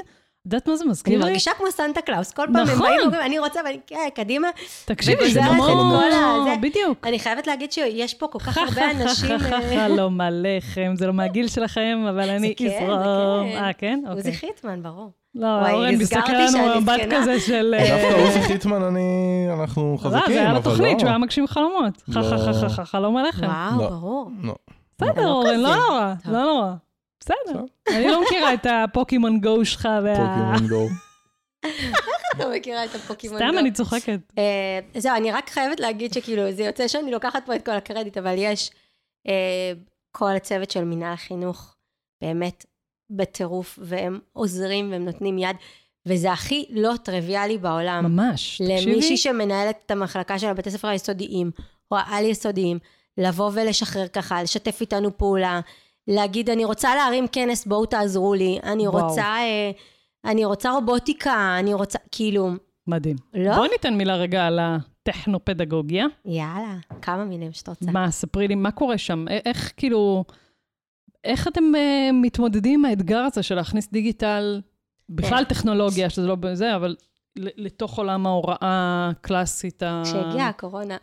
Speaker 3: יודעת מה זה
Speaker 2: אני
Speaker 3: מזכיר לי?
Speaker 2: מרגישה כמו סנטה קלאוס, כל פעם הם
Speaker 3: נכון.
Speaker 2: באים ואומרים, אני רוצה, ואני, כן, קדימה.
Speaker 3: תקשיבי, זה
Speaker 2: את הזה.
Speaker 3: בדיוק.
Speaker 2: אני חייבת להגיד שיש פה כל כך הרבה אנשים... אה,
Speaker 3: חלום עליכם, זה לא מהגיל שלכם, אבל אני
Speaker 2: כן,
Speaker 3: אזרום.
Speaker 2: כן.
Speaker 3: אה, כן?
Speaker 2: עוזי
Speaker 3: אוקיי.
Speaker 2: חיטמן, ברור.
Speaker 3: לא, אורן מסתכל לנו במבט
Speaker 2: זקנה.
Speaker 3: כזה של... אה,
Speaker 1: דווקא עוזי חיטמן, אני... אנחנו
Speaker 3: לא,
Speaker 1: חזקים,
Speaker 3: זה היה
Speaker 1: אבל
Speaker 3: לתוכנית,
Speaker 1: לא.
Speaker 3: שהוא היה מגשים חלומות. חה חה חה חה חה, חלום עליכם.
Speaker 2: וואו,
Speaker 1: לא.
Speaker 2: ברור.
Speaker 1: לא.
Speaker 3: בסדר,
Speaker 2: לא
Speaker 3: אורן, לא. נורא. לא נורא. בסדר. אני לא מכירה את הפוקימון גו שלך וה...
Speaker 1: פוקימון גו.
Speaker 2: לא מכירה את הפוקימון
Speaker 3: סתם,
Speaker 2: גו.
Speaker 3: אני צוחקת.
Speaker 2: אה, זהו, אני רק חייבת להגיד שכאילו, זה יוצא שאני לוקחת פה את כל הקרדיט, אבל יש אה, כל הצוות של מינהל החינוך, באמת בטירוף, והם עוזרים והם נותנים יד, וזה הכי לא טריוויאלי בעולם.
Speaker 3: ממש,
Speaker 2: למישהי
Speaker 3: תקשיבי.
Speaker 2: שמנהלת את המחלקה של הבתי ספר היסודיים, או העל-יסודיים, לבוא ולשחרר ככה, לשתף איתנו פעולה, להגיד, אני רוצה להרים כנס, בואו תעזרו לי, אני
Speaker 3: וואו.
Speaker 2: רוצה, אה, אני רוצה רובוטיקה, אני רוצה, כאילו,
Speaker 3: מדהים.
Speaker 2: לא?
Speaker 3: בואי ניתן מילה רגע על הטכנו-פדגוגיה.
Speaker 2: יאללה, כמה מילים שאת רוצה.
Speaker 3: מה, ספרי לי, מה קורה שם? איך כאילו, איך אתם uh, מתמודדים עם האתגר הזה של להכניס דיגיטל, בכלל טכנולוגיה, שזה לא בזה, אבל לתוך עולם ההוראה הקלאסית.
Speaker 2: כשהגיעה הקורונה,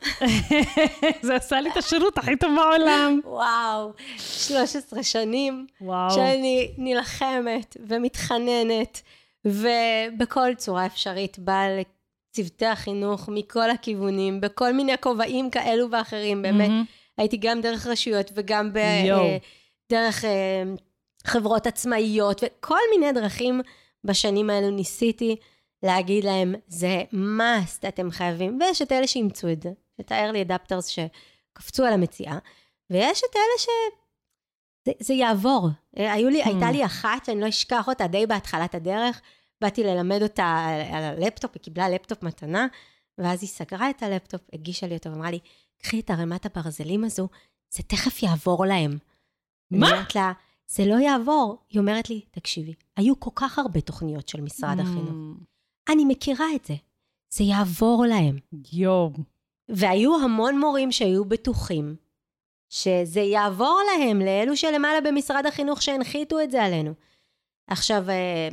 Speaker 3: זה עשה לי את השירות הכי טוב בעולם.
Speaker 2: וואו, 13 שנים
Speaker 3: וואו.
Speaker 2: שאני נלחמת ומתחננת, ובכל צורה אפשרית באה לצוותי החינוך מכל הכיוונים, בכל מיני כובעים כאלו ואחרים, באמת.
Speaker 3: מהמם.
Speaker 2: הייתי גם דרך רשויות וגם ב-. אה, דרך אה, חברות עצמאיות, וכל מיני דרכים בשנים האלו ניסיתי להגיד להם, זה must, אתם חייבים. ויש את אלה שאימצו את זה, את ה-early adapters שקפצו על המציאה, ויש את אלה ש... זה, זה יעבור. אה, היו לי,
Speaker 3: Hmm.
Speaker 2: הייתה לי אחת, אני לא אשכח אותה, די בהתחלת הדרך, באתי ללמד אותה על, על הלפטופ, היא קיבלה לפטופ מתנה, ואז היא סגרה את הלפטופ, הגישה לי אותו ואמרה לי, קחי את ערימת הברזלים הזו, זה תכף יעבור להם.
Speaker 3: מה?
Speaker 2: אני אומרת לה, זה לא יעבור. היא אומרת לי, תקשיבי, היו כל כך הרבה תוכניות של משרד החינוך. אני מכירה את זה. זה יעבור להם.
Speaker 3: יואו.
Speaker 2: והיו המון מורים שהיו בטוחים שזה יעבור להם, לאלו שלמעלה במשרד החינוך שהנחיתו את זה עלינו. עכשיו, אה,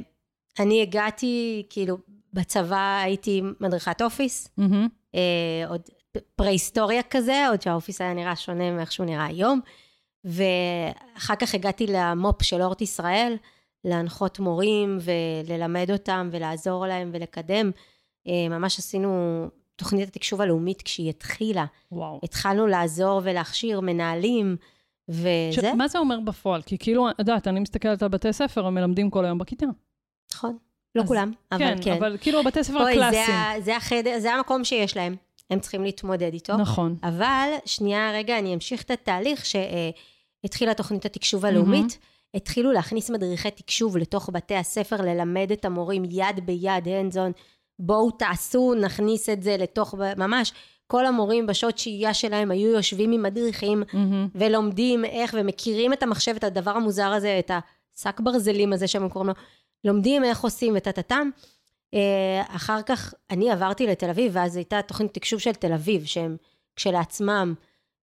Speaker 2: אני הגעתי, כאילו, בצבא הייתי מדריכת אופיס. אה, עוד פרה-היסטוריה כזה, עוד שהאופיס היה נראה שונה מאיך שהוא נראה היום. ואחר כך הגעתי למו"פ של אורט ישראל, להנחות מורים וללמד אותם ולעזור להם ולקדם. אה, ממש עשינו תוכנית התקשוב הלאומית כשהיא התחילה.
Speaker 3: וואו.
Speaker 2: התחלנו לעזור ולהכשיר מנהלים,
Speaker 3: ש-
Speaker 2: וזה,
Speaker 3: מה זה אומר בפועל? כי כאילו, את יודעת, אני מסתכלת על בתי ספר, הם מלמדים כל היום בכיתה.
Speaker 2: נכון. לא
Speaker 3: אז-
Speaker 2: כולם, אבל
Speaker 3: כן,
Speaker 2: כן.
Speaker 3: אבל כאילו הבתי ספר
Speaker 2: זה
Speaker 3: הקלאסיים.
Speaker 2: ה- זה החדר, זה המקום שיש להם. הם צריכים להתמודד איתו.
Speaker 3: נכון.
Speaker 2: אבל, שנייה, רגע, אני אמשיך את התהליך שהתחילה תוכנית התקשוב הלאומית. התחילו להכניס מדריכי תקשוב לתוך בתי הספר, ללמד את המורים יד ביד, hands on, בואו תעשו, נכניס את זה לתוך, ממש, כל המורים בשעות שהייה שלהם היו יושבים עם מדריכים
Speaker 3: מהמם.
Speaker 2: ולומדים איך, ומכירים את המחשב, את הדבר המוזר הזה, את השק ברזלים הזה שהם קוראים לו, לומדים איך עושים וטה-טה-טם. אה, אחר כך אני עברתי לתל אביב, ואז הייתה תוכנית תקשוב של תל אביב, שהם כשלעצמם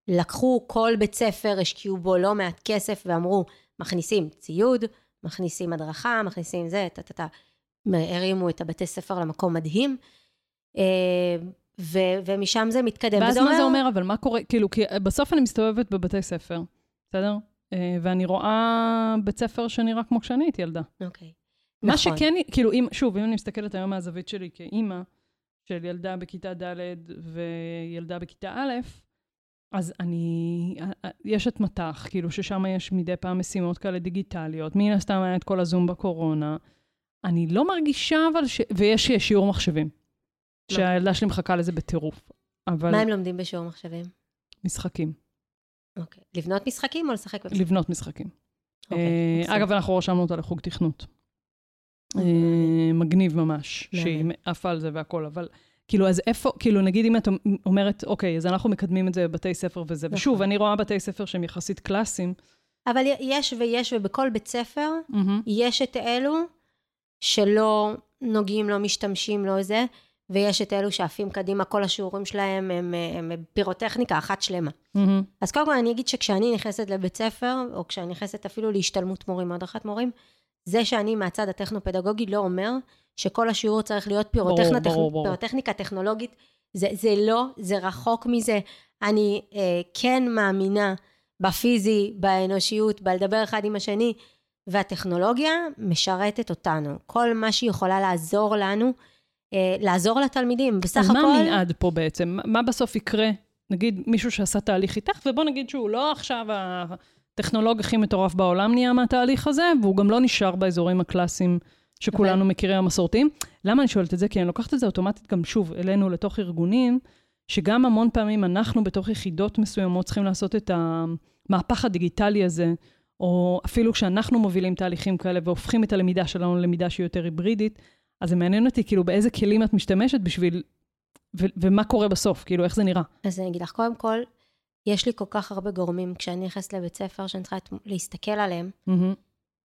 Speaker 2: לקחו כל בית ספר, השקיעו בו לא מעט כסף, ואמרו, מכניסים ציוד, מכניסים הדרכה, מכניסים זה, טה-טה-טה. הרימו את הבתי ספר למקום מדהים, אה, ו- ומשם זה מתקדם.
Speaker 3: ואז מה זה אומר, אבל מה קורה, כאילו, כי בסוף אני מסתובבת בבתי ספר, בסדר? אה, ואני רואה בית ספר שנראה כמו כשאני הייתי ילדה.
Speaker 2: אוקיי.
Speaker 3: מה
Speaker 2: נכון.
Speaker 3: שכן, כאילו, אם, שוב, אם אני מסתכלת היום מהזווית שלי כאימא, של ילדה בכיתה ד' וילדה בכיתה א', אז אני, יש את מט"ח, כאילו ששם יש מדי פעם משימות כאלה דיגיטליות, מן הסתם היה את כל הזום בקורונה. אני לא מרגישה אבל ש... ויש שיעור מחשבים,
Speaker 2: לא.
Speaker 3: שהילדה שלי מחכה לזה בטירוף. אבל
Speaker 2: מה הם לומדים בשיעור מחשבים?
Speaker 3: משחקים,
Speaker 2: אוקיי. לבנות משחקים או לשחק במשחקים?
Speaker 3: לבנות משחקים.
Speaker 2: אוקיי,
Speaker 3: אה. אגב, אנחנו רשמנו אותה לחוג תכנות.
Speaker 2: אה,
Speaker 3: אה, מגניב ממש. שהיא עפה על זה והכל, אבל כאילו, אז איפה, כאילו, נגיד אם את אומרת, אוקיי, אז אנחנו מקדמים את זה בבתי ספר וזה,
Speaker 2: נכון.
Speaker 3: ושוב, אני רואה בתי ספר שהם יחסית קלאסיים.
Speaker 2: אבל יש ויש, ובכל בית ספר
Speaker 3: מהמם.
Speaker 2: יש את אלו שלא נוגעים, לא משתמשים, לא זה, ויש את אלו שעפים קדימה, כל השיעורים שלהם הם, הם, הם פירוטכניקה אחת שלמה.
Speaker 3: מהמם.
Speaker 2: אז קודם כל אני אגיד שכשאני נכנסת לבית ספר, או כשאני נכנסת אפילו להשתלמות מורים הדרכת מורים, זה שאני מהצד הטכנו-פדגוגי לא אומר שכל השיעור צריך להיות
Speaker 3: ברור,
Speaker 2: פירוטכנה,
Speaker 3: ברור, ברור.
Speaker 2: פירוטכניקה טכנולוגית. זה, זה לא, זה רחוק מזה. אני אה, כן מאמינה בפיזי, באנושיות, בלדבר אחד עם השני, והטכנולוגיה משרתת אותנו. כל מה שהיא יכולה לעזור לנו, אה, לעזור לתלמידים. בסך
Speaker 3: אז
Speaker 2: הכל...
Speaker 3: מה המנעד פה בעצם? מה בסוף יקרה? נגיד מישהו שעשה תהליך איתך, ובוא נגיד שהוא לא עכשיו הטכנולוג הכי מטורף בעולם נהיה מהתהליך הזה, והוא גם לא נשאר באזורים הקלאסיים שכולנו
Speaker 2: אבל-
Speaker 3: מכירים המסורתיים. למה אני שואלת את זה? כי אני לוקחת את זה אוטומטית גם שוב אלינו לתוך ארגונים, שגם המון פעמים אנחנו בתוך יחידות מסוימות צריכים לעשות את המהפך הדיגיטלי הזה, או אפילו כשאנחנו מובילים תהליכים כאלה והופכים את הלמידה שלנו ללמידה שהיא יותר היברידית, אז זה מעניין אותי כאילו באיזה כלים את משתמשת בשביל, ו- ומה קורה בסוף, כאילו איך זה נראה.
Speaker 2: אז אני אגיד לך, קודם כל, יש לי כל כך הרבה גורמים, כשאני נכנסת לבית ספר, שאני צריכה להסתכל עליהם,
Speaker 3: מהמם.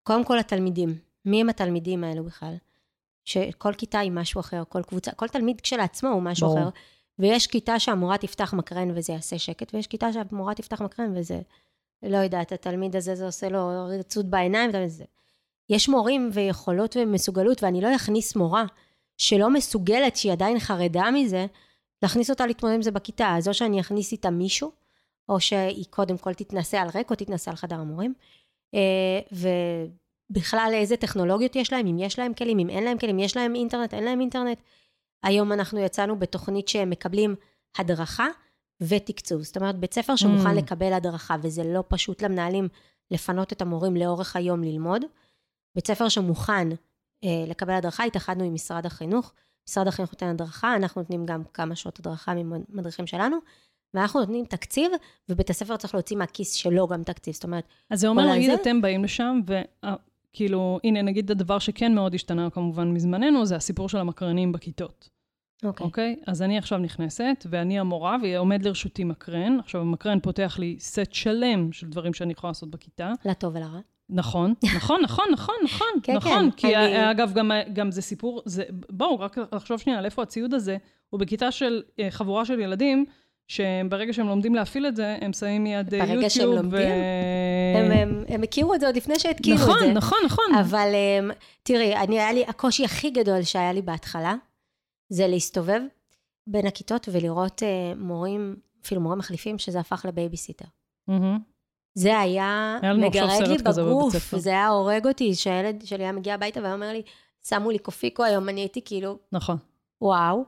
Speaker 2: קודם כל התלמידים. מי הם התלמידים האלו בכלל? שכל כיתה היא משהו אחר, כל קבוצה, כל תלמיד כשלעצמו הוא משהו
Speaker 3: ברור.
Speaker 2: אחר. ויש כיתה שהמורה תפתח מקרן וזה יעשה שקט, ויש כיתה שהמורה תפתח מקרן וזה, לא יודעת, התלמיד הזה, זה עושה לו רצות בעיניים, וזה. יש מורים ויכולות ומסוגלות, ואני לא אכניס מורה שלא מסוגלת, שהיא עדיין חרדה מזה, להכניס אותה להתמודד עם זה בכיתה. אז או שאני אכניס איתה מישהו, או שהיא קודם כל תתנסה על ריק, או תתנסה על חדר המורים. אה, ובכלל איזה טכנולוגיות יש להם, אם יש להם כלים, אם אין להם כלים, יש להם אינטרנט, אין להם אינטרנט. היום אנחנו יצאנו בתוכנית שהם מקבלים הדרכה ותקצוב. זאת אומרת, בית ספר שמוכן
Speaker 3: Mm.
Speaker 2: לקבל הדרכה, וזה לא פשוט למנהלים לפנות את המורים לאורך היום ללמוד. בית ספר שמוכן אה, לקבל הדרכה, התאחדנו עם משרד החינוך. משרד החינוך נותן הדרכה, אנחנו נותנים גם כמה שעות הדרכה ממדריכים שלנו, ואנחנו נותנים תקציב, ובית הספר צריך להוציא מהכיס שלו גם תקציב. זאת אומרת,
Speaker 3: אז זה אומר, נגיד
Speaker 2: זה-
Speaker 3: אתם באים לשם, וכאילו, הנה, נגיד הדבר שכן מאוד השתנה כמובן מזמננו, זה הסיפור של המקרנים בכיתות,
Speaker 2: אוקיי.
Speaker 3: אוקיי? אז אני עכשיו נכנסת, ואני המורה, ועומד לרשותי מקרן. עכשיו, המקרן פותח לי סט שלם של דברים שאני יכולה לעשות בכיתה.
Speaker 2: לטוב ולרע.
Speaker 3: נכון, נכון, נכון, נכון, נכון,
Speaker 2: כן,
Speaker 3: נכון.
Speaker 2: כן,
Speaker 3: כי
Speaker 2: אני-
Speaker 3: אגב, גם, גם זה סיפור, זה, בואו, רק לחשוב שנייה על איפה הציוד הזה. הוא בכיתה של אה, חבורה של ילדים, שברגע שהם לומדים להפעיל את זה, הם שמים מיד אה,
Speaker 2: ברגע שהם
Speaker 3: יוטיוב.
Speaker 2: לומדים? הם, הם, הם הכירו את זה עוד לפני שהתקינו את
Speaker 3: נכון,
Speaker 2: זה.
Speaker 3: נכון, נכון.
Speaker 2: אבל אמ, תראי, אני, היה לי, הקושי הכי גדול שהיה לי בהתחלה, זה להסתובב בין הכיתות ולראות אה, מורים, אפילו מורים מחליפים, שזה הפך לבייביסיטר.
Speaker 3: מהמם.
Speaker 2: זה היה
Speaker 3: היה
Speaker 2: מגרד לי בגוף. זה היה הורג אותי, שהילד שלי היה מגיע הביתה והיה אומר לי, שמו לי קופיקו היום, אני הייתי כאילו,
Speaker 3: נכון.
Speaker 2: וואו,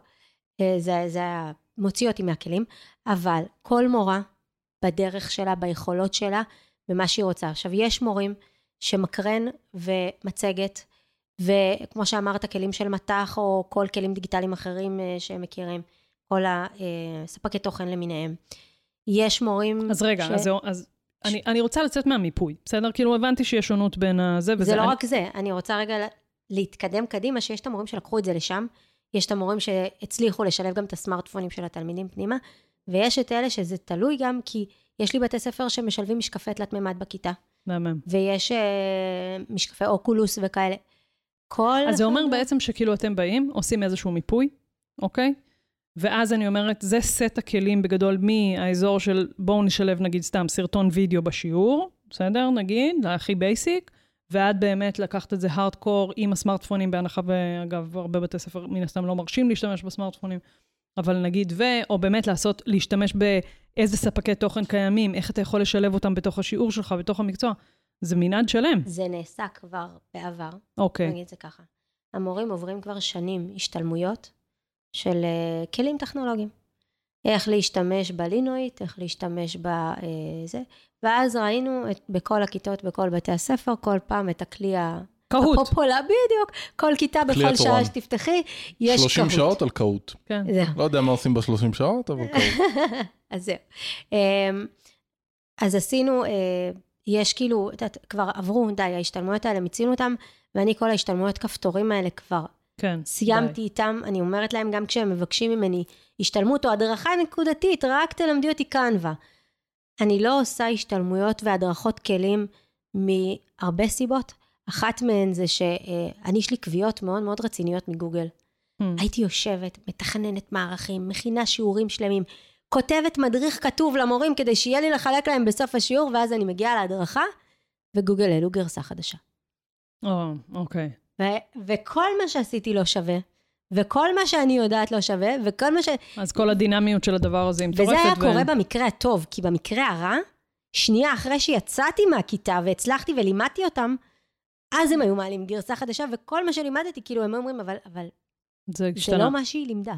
Speaker 2: אה, זה, זה היה מוציא אותי מהכלים, אבל כל מורה בדרך שלה, ביכולות שלה, במה שהיא רוצה. עכשיו, יש מורים שמקרן ומצגת, וכמו שאמרת, כלים של מטח, או כל כלים דיגיטליים אחרים אה, שהם מכירים, כל הספקי תוכן למיניהם. יש מורים...
Speaker 3: אז רגע,
Speaker 2: ש-
Speaker 3: אז אז אני, אני רוצה לצאת מהמיפוי, בסדר? כאילו, הבנתי שיש שונות בין הזה וזה.
Speaker 2: זה לא
Speaker 3: אני,
Speaker 2: רק זה, אני רוצה רגע לה- להתקדם קדימה, שיש את המורים שלקחו את זה לשם, יש את המורים שהצליחו לשלב גם את הסמארטפונים של התלמידים פנימה, ויש את אלה שזה תלוי גם כי יש לי בתי ספר שמשלבים משקפי תלת מימד בכיתה,
Speaker 3: מהמם.
Speaker 2: ויש אה, משקפי אוקולוס וכאלה. כל...
Speaker 3: אז זה אומר בעצם שכאילו אתם באים, עושים איזשהו מיפוי, אוקיי? ואז אני אומרת, זה סט הכלים בגדול מהאזור של בואו נשלב נגיד סתם סרטון וידאו בשיעור, בסדר? נגיד, הכי basic, ועד באמת לקחת את זה הארדקור עם הסמארטפונים, בהנחה, ואגב, הרבה בתי ספר מן הסתם לא מרשים להשתמש בסמארטפונים, אבל נגיד, ו, או באמת לעשות, להשתמש באיזה ספקי תוכן קיימים, איך אתה יכול לשלב אותם בתוך השיעור שלך, בתוך המקצוע. זה מנעד שלם.
Speaker 2: זה נעשה כבר בעבר,
Speaker 3: אוקיי.
Speaker 2: נגיד את זה ככה. המורים עוברים כבר שנים השתלמויות של אה, כלים טכנולוגיים. איך להשתמש בלינואיט, איך להשתמש בזה, ואז ראינו את, בכל הכיתות, בכל בתי הספר, כל פעם את הכלי ה-
Speaker 3: קהוט.
Speaker 2: הפופולה, בדיוק. כל כיתה, בכל. שעה שתפתחי, יש
Speaker 1: 30
Speaker 2: קהוט.
Speaker 1: שעות על קהוט.
Speaker 3: כן.
Speaker 2: זהו.
Speaker 1: לא יודע מה עושים ב-30 שעות, אבל קהוט.
Speaker 2: אז זהו. אמ, אז עשינו, אה, יש כאילו, את יודעת, כבר עברו, די, ההשתלמויות האלה, מיצינו אותם, ואני כל ההשתלמויות כפתורים האלה כבר
Speaker 3: כן.
Speaker 2: סיימתי
Speaker 3: די.
Speaker 2: איתם, אני אומרת להם גם כשהם מבקשים ממני השתלמות או הדרכה נקודתית, רק תלמדי אותי קנווה. אני לא עושה השתלמויות והדרכות כלים מהרבה סיבות. אחת מהן זה שאני, יש לי קביעות מאוד מאוד רציניות מגוגל.
Speaker 3: Hmm.
Speaker 2: הייתי יושבת, מתכננת מערכים, מכינה שיעורים שלמים, כותבת מדריך כתוב למורים כדי שיהיה לי לחלק להם בסוף השיעור, ואז אני מגיעה להדרכה, וגוגל העלו גרסה חדשה.
Speaker 3: או, אוקיי.
Speaker 2: ו- וכל מה שעשיתי לא שווה, וכל מה שאני יודעת לא שווה, וכל מה ש...
Speaker 3: אז כל הדינמיות של הדבר הזה היא מטורפת.
Speaker 2: וזה היה
Speaker 3: ו-
Speaker 2: קורה במקרה הטוב, כי במקרה הרע, שנייה אחרי שיצאתי מהכיתה והצלחתי ולימדתי אותם, אז הם היו מעלים גרסה חדשה, וכל מה שלימדתי, כאילו, הם אומרים, אבל, אבל
Speaker 3: זה
Speaker 2: זה
Speaker 3: השתנה.
Speaker 2: לא מה שהיא לימדה.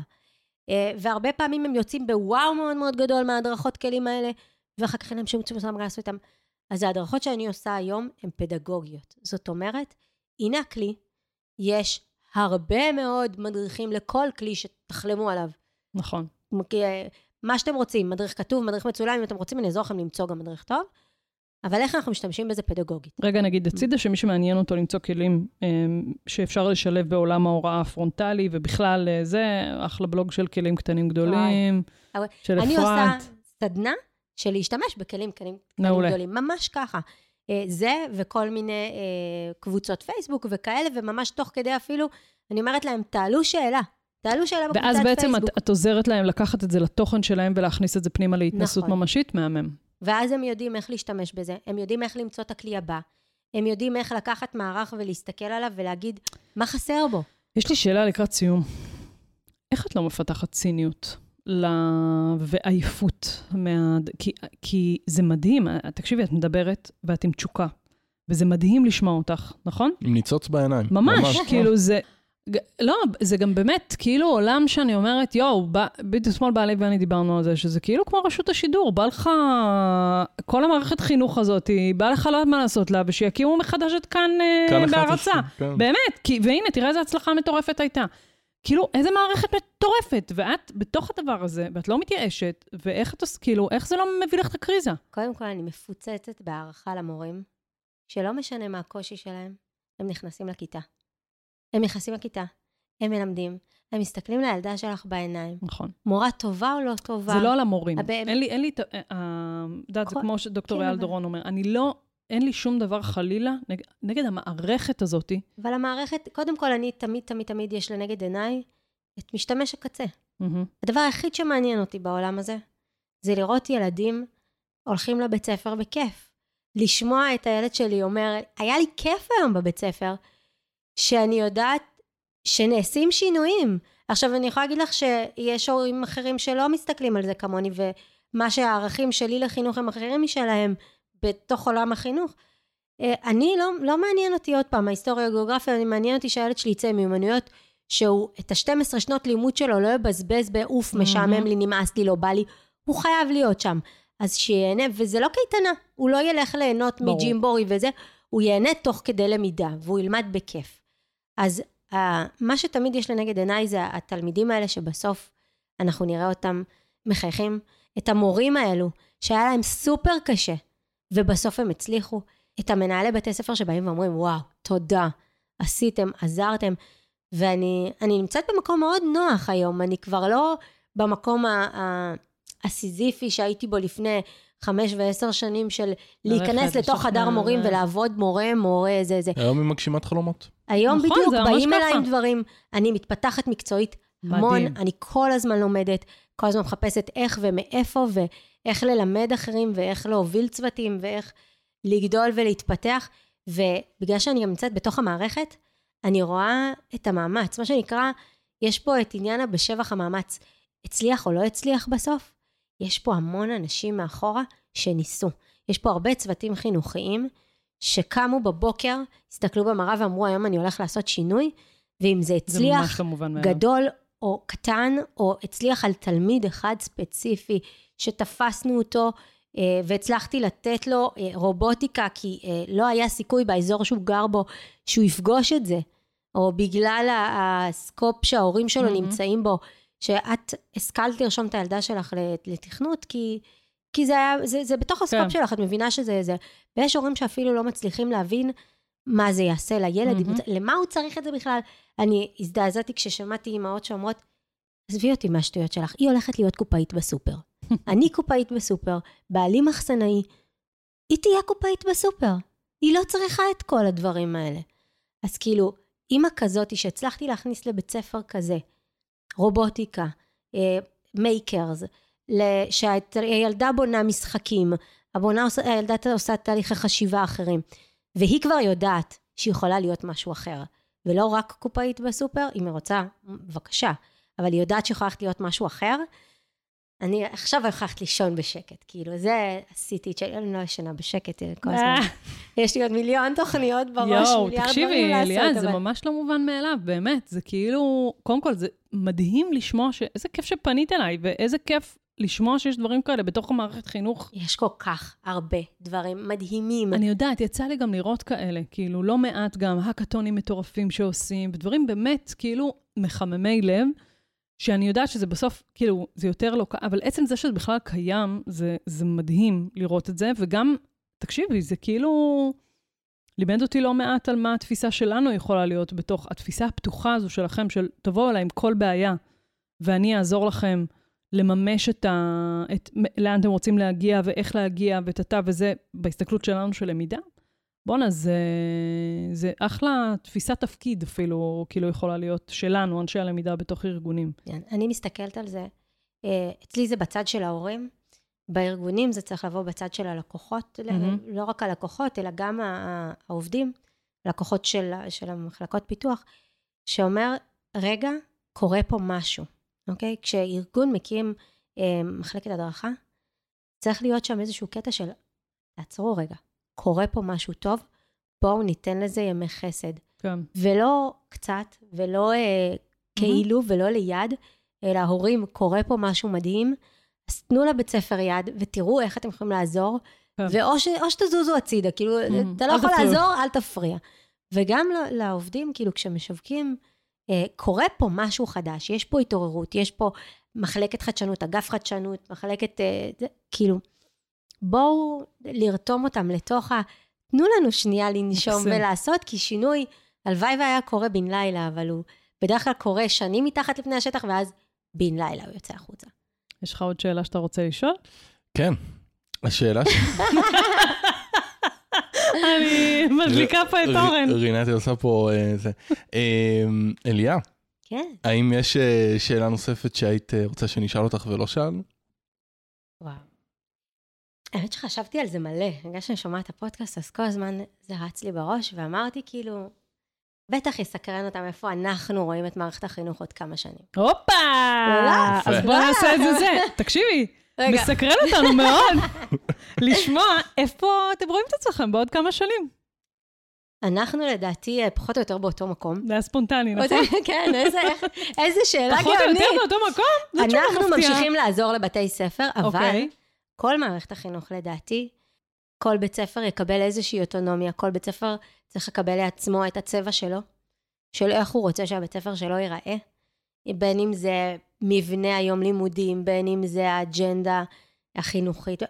Speaker 2: אה, והרבה פעמים הם יוצאים בוואו מאוד מאוד גדול מההדרכות כלים האלה, ואחר כך אין להם שום צמצום מה לעשות איתם. אז ההדרכות שאני עושה היום הן פדגוגיות. זאת אומרת, הנה הכלי, יש הרבה מאוד מדריכים לכל כלי שתחלמו עליו.
Speaker 3: נכון.
Speaker 2: אה, מה שאתם רוצים, מדריך כתוב, מדריך מצולם, אם אתם רוצים, אני אעזור לכם למצוא גם מדריך טוב. אבל איך אנחנו משתמשים בזה פדגוגית?
Speaker 3: רגע, נגיד הצידה שמי שמעניין אותו למצוא כלים אמ, שאפשר לשלב בעולם ההוראה הפרונטלי, ובכלל אה, זה, אחלה בלוג של כלים קטנים גדולים, של
Speaker 2: אני עושה
Speaker 3: אפרת.
Speaker 2: סדנה של להשתמש בכלים קטנים. גדולים, ממש ככה. אה, זה וכל מיני אה, קבוצות פייסבוק וכאלה, וממש תוך כדי אפילו, אני אומרת להם, תעלו שאלה. תעלו שאלה בקבוצת
Speaker 3: ואז בעצם
Speaker 2: פייסבוק.
Speaker 3: את, את עוזרת להם לקחת את זה לתוכן שלהם ולהכניס את זה פנימה להתנסות
Speaker 2: נכון.
Speaker 3: ממשית, מהמם.
Speaker 2: ואז הם יודעים איך להשתמש בזה, הם יודעים איך למצוא את הכלי הבא, הם יודעים איך לקחת מערך ולהסתכל עליו ולהגיד, מה חסר בו?
Speaker 3: יש לי שאלה לקראת סיום. איך את לא מפתחת ציניות? ל... ועייפות. מה... כי, כי זה מדהים, תקשיבי, את מדברת ואת עם תשוקה, וזה מדהים לשמוע אותך, נכון?
Speaker 1: עם ניצוץ בעיניים.
Speaker 3: ממש, כאילו זה... לא, זה גם באמת כאילו עולם שאני אומרת, יואו, בדיוק אתמול בעלי ואני דיברנו על זה, שזה כאילו כמו רשות השידור, בא לך, כל המערכת חינוך הזאת, בא לך לא יודעת מה לעשות לה, ושיקימו מחדש את כאן אה,
Speaker 1: כאן 11,
Speaker 3: בהרצה.
Speaker 1: כן.
Speaker 3: באמת, כי, והנה, תראה איזה הצלחה מטורפת הייתה. כאילו, איזה מערכת מטורפת, ואת בתוך הדבר הזה, ואת לא מתייאשת, ואיך את עושה, כאילו, איך זה לא מביא לך את הקריזה?
Speaker 2: קודם כל, אני מפוצצת בהערכה למורים, שלא משנה מה הקושי שלהם, הם נכנסים לכיתה. הם נכנסים לכיתה, הם מלמדים, הם מסתכלים לילדה שלך בעיניים.
Speaker 3: נכון.
Speaker 2: מורה טובה או לא טובה?
Speaker 3: זה לא על המורים.
Speaker 2: הבאמת-
Speaker 3: אין לי, אין לי, את ה- אה, אה, את יודעת, זה
Speaker 2: כל-
Speaker 3: כמו שדוקטור
Speaker 2: כן,
Speaker 3: אייל
Speaker 2: אבל-
Speaker 3: דורון אומר, אני לא, אין לי שום דבר חלילה נגד, נגד המערכת הזאתי.
Speaker 2: אבל המערכת, קודם כל, אני תמיד, תמיד, תמיד יש לנגד עיניי את משתמש הקצה.
Speaker 3: מהמם.
Speaker 2: הדבר היחיד שמעניין אותי בעולם הזה, זה לראות ילדים הולכים לבית ספר בכיף. לשמוע את הילד שלי אומר, היה לי כיף היום בבית ספר, שאני יודעת שנעשים שינויים. עכשיו, אני יכולה להגיד לך שיש הורים אחרים שלא מסתכלים על זה כמוני, ומה שהערכים שלי לחינוך הם אחרים משלהם בתוך עולם החינוך. אה, אני, לא, לא מעניין אותי עוד פעם, ההיסטוריה הגיאוגרפיה, אני מעניין אותי שהילד שלי יצא מיומנויות שהוא את ה-12 שנות לימוד שלו לא יבזבז באוף, משעמם לי, נמאס לי, לא בא לי, הוא חייב להיות שם. אז שיהנה, וזה לא קייטנה, הוא לא ילך ליהנות
Speaker 3: ברור.
Speaker 2: מג'ימבורי וזה, הוא ייהנה תוך כדי למידה, והוא ילמד בכיף. אז uh, מה שתמיד יש לנגד עיניי זה התלמידים האלה שבסוף אנחנו נראה אותם מחייכים, את המורים האלו, שהיה להם סופר קשה, ובסוף הם הצליחו, את המנהלי בתי ספר שבאים ואומרים, וואו, תודה, עשיתם, עזרתם, ואני אני נמצאת במקום מאוד נוח היום, אני כבר לא במקום הסיזיפי שהייתי בו לפני חמש ועשר שנים של להיכנס לתוך חדר מורים ולעבוד מורה, מורה, זה, זה.
Speaker 1: היום היא מגשימת חלומות.
Speaker 2: היום
Speaker 3: נכון,
Speaker 2: בדיוק באים אליי. עם דברים, אני מתפתחת מקצועית המון,
Speaker 3: מדהים.
Speaker 2: אני כל הזמן לומדת, כל הזמן מחפשת איך ומאיפה ואיך ללמד אחרים ואיך להוביל צוותים ואיך לגדול ולהתפתח, ובגלל שאני גם נמצאת בתוך המערכת, אני רואה את המאמץ, מה שנקרא, יש פה את עניין הבשבח המאמץ. הצליח או לא הצליח בסוף? יש פה המון אנשים מאחורה שניסו. יש פה הרבה צוותים חינוכיים שקמו בבוקר, הסתכלו במראה ואמרו, היום אני הולך לעשות שינוי, ואם זה
Speaker 3: זה
Speaker 2: הצליח,
Speaker 3: ממש לא.
Speaker 2: גדול או קטן, או הצליח על תלמיד אחד ספציפי, שתפסנו אותו אה, והצלחתי לתת לו אה, רובוטיקה, כי אה, לא היה סיכוי באזור שהוא גר בו שהוא יפגוש את זה, או בגלל הסקופ שההורים שלו
Speaker 3: מהמם.
Speaker 2: נמצאים בו, שאת השכלת לרשום את הילדה שלך לתכנות, כי... כי זה, היה, זה, זה בתוך הסקופ
Speaker 3: כן.
Speaker 2: שלך, את מבינה שזה זה. ויש הורים שאפילו לא מצליחים להבין מה זה יעשה לילד. צ- למה הוא צריך את זה בכלל. אני הזדעזעתי כששמעתי אימהות שאומרות, עזבי אותי מהשטויות שלך, היא הולכת להיות קופאית בסופר. אני קופאית בסופר, בעלי מחסנאי, היא תהיה קופאית בסופר. היא לא צריכה את כל הדברים האלה. אז כאילו, אימא כזאתי שהצלחתי להכניס לבית ספר כזה, רובוטיקה, אה, makers, שהילדה בונה משחקים, הבונה עושה, הילדה עושה תהליכי חשיבה אחרים, והיא כבר יודעת שהיא יכולה להיות משהו אחר. ולא רק קופאית בסופר, אם היא רוצה, בבקשה. אבל היא יודעת שיכולה להיות משהו אחר. אני עכשיו הולכת לישון בשקט, כאילו, זה עשיתי, אני לא ישנה בשקט אה, כל הזמן. יש לי עוד מיליון תוכניות בראש,
Speaker 3: יואו,
Speaker 2: מיליארד
Speaker 3: תקשיבי,
Speaker 2: דברים לעשות,
Speaker 3: ליאת, זה
Speaker 2: אבל-
Speaker 3: ממש לא מובן מאליו, באמת. זה כאילו, קודם כל, זה מדהים לשמוע ש... איזה כיף שפנית אליי, ואיזה כיף לשמוע שיש דברים כאלה בתוך המערכת חינוך.
Speaker 2: יש כל כך הרבה דברים מדהימים.
Speaker 3: אני יודעת, יצא לי גם לראות כאלה, כאילו, לא מעט גם האקתונים מטורפים שעושים, ודברים באמת, כאילו, מחממי לב, שאני יודעת שזה בסוף, כאילו, זה יותר לא... אבל עצם זה שזה בכלל קיים, זה, זה מדהים לראות את זה, וגם, תקשיבי, זה כאילו... לימד אותי לא מעט על מה התפיסה שלנו יכולה להיות בתוך התפיסה הפתוחה הזו שלכם, של תבואו אליי עם כל בעיה, ואני אעזור לכם לממש את ה... את... לאן אתם רוצים להגיע ואיך להגיע וטאטה וזה, בהסתכלות שלנו של למידה. בואנה, זה, זה אחלה תפיסת תפקיד אפילו, כאילו יכולה להיות שלנו, אנשי הלמידה בתוך ארגונים.
Speaker 2: כן, אני מסתכלת על זה, אה, אצלי זה בצד של ההורים, בארגונים זה צריך לבוא בצד של הלקוחות,
Speaker 3: מהמם.
Speaker 2: לא רק הלקוחות, אלא גם העובדים, לקוחות של, של המחלקות פיתוח, שאומר, רגע, קורה פה משהו, אוקיי? כשארגון מקים אה, מחלקת הדרכה, צריך להיות שם איזשהו קטע של, תעצרו רגע, קורה פה משהו טוב, בואו ניתן לזה ימי חסד.
Speaker 3: כן.
Speaker 2: ולא קצת, ולא אה, כאילו, ולא ליד, אלא הורים, קורה פה משהו מדהים, אז תנו לבית ספר יד, ותראו איך אתם יכולים לעזור,
Speaker 3: כן.
Speaker 2: ואו ש, שתזוזו הצידה, כאילו,
Speaker 3: Mhm.
Speaker 2: אתה לא יכול
Speaker 3: תפריעו.
Speaker 2: לעזור, אל תפריע. וגם לעובדים, כאילו, כשמשווקים, קורה פה משהו חדש, יש פה התעוררות, יש פה מחלקת חדשנות, אגף חדשנות, מחלקת, אה, כאילו, בואו לרתום אותם לתוך ה... תנו לנו שנייה לנשום
Speaker 3: מקסים.
Speaker 2: ולעשות, כי שינוי, הלוואי והיה קורה בן לילה, אבל הוא בדרך כלל קורה שנים מתחת לפני השטח, ואז בן לילה הוא יוצא החוצה.
Speaker 3: יש לך עוד שאלה שאתה רוצה לשאול?
Speaker 1: כן. השאלה ש...
Speaker 3: אני מדליקה פה את אורן.
Speaker 1: רינת עושה פה אה, זה. אה, אליה,
Speaker 2: כן,
Speaker 1: האם יש אה, שאלה נוספת שהיית אה, רוצה שנשאל אותך ולא שאלנו?
Speaker 2: וואו. האמת שחשבתי על זה מלא. בגלל שאני שומעת את הפודקאסט, אז כל הזמן זה רץ לי בראש, ואמרתי כאילו, בטח יסקרן אותם איפה אנחנו רואים את מערכת החינוך עוד כמה שנים.
Speaker 3: הופה!
Speaker 1: יפה.
Speaker 3: אז בואו נעשה את זה זה. תקשיבי,
Speaker 2: רגע.
Speaker 3: מסקרן אותנו מאוד לשמוע איפה אתם רואים את עצמכם בעוד כמה שנים.
Speaker 2: אנחנו לדעתי פחות או יותר באותו מקום.
Speaker 3: זה היה ספונטני, נכון?
Speaker 2: כן, איזה, איזה שאלה
Speaker 3: פחות או
Speaker 2: גאונית.
Speaker 3: יותר באותו מקום?
Speaker 2: אנחנו. ממשיכים לעזור לבתי ספר, אבל
Speaker 3: אוקיי.
Speaker 2: כל מערכת החינוך לדעתי, כל בית ספר יקבל איזושהי אוטונומיה, כל בית ספר צריך לקבל לעצמו את הצבע שלו, של איך הוא רוצה שהבית ספר שלו ייראה, בין אם זה מבנה היום לימודים, בין אם זה האג'נדה החינוכית,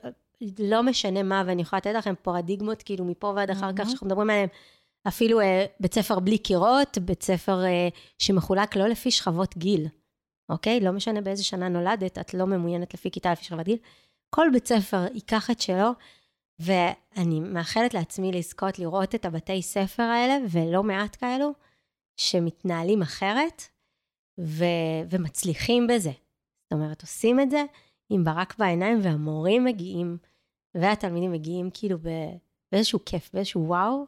Speaker 2: לא משנה מה, ואני יכולה לתת לכם פרדיגמות כאילו מפה ועד אחר כך. שאנחנו מדברים עליהם, אפילו אה, בית ספר בלי קירות, בית ספר אה, שמחולק לא לפי שכבות גיל, אוקיי? לא משנה באיזה שנה נולדת, את לא ממוינת לפי כיתה, לפי שכבת גיל. כל בית ספר ייקח את שלו, ואני מאחלת לעצמי לזכות לראות את הבתי ספר האלה, ולא מעט כאלו, שמתנהלים אחרת ו- ומצליחים בזה. זאת אומרת, עושים את זה עם ברק בעיניים, והמורים מגיעים, והתלמידים מגיעים כאילו ב- באיזשהו כיף, באיזשהו וואו.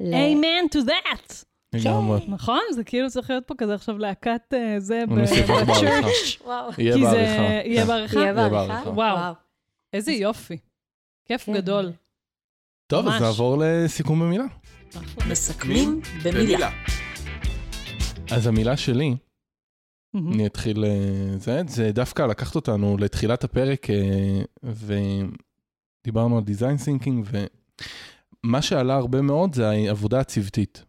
Speaker 2: ל-
Speaker 3: Amen to that.
Speaker 1: לגמרי.
Speaker 3: נכון? זה כאילו צריך להיות פה כזה עכשיו להקת אה, זה. בצ'רץ'.
Speaker 2: וואו.
Speaker 1: יהיה בעריכה.
Speaker 3: יהיה
Speaker 1: כן.
Speaker 3: בעריכה?
Speaker 2: יהיה בעריכה?
Speaker 3: וואו. איזה יופי. כיף
Speaker 2: כן.
Speaker 3: גדול.
Speaker 1: טוב, אז. נעבור לסיכום במילה.
Speaker 5: מסכמים במילה.
Speaker 1: אז המילה שלי. אני אתחיל אה, זה, זה דווקא לקחת אותנו לתחילת הפרק, אה, ודיברנו על design thinking, ומה שעלה הרבה מאוד זה העבודה הצוותית.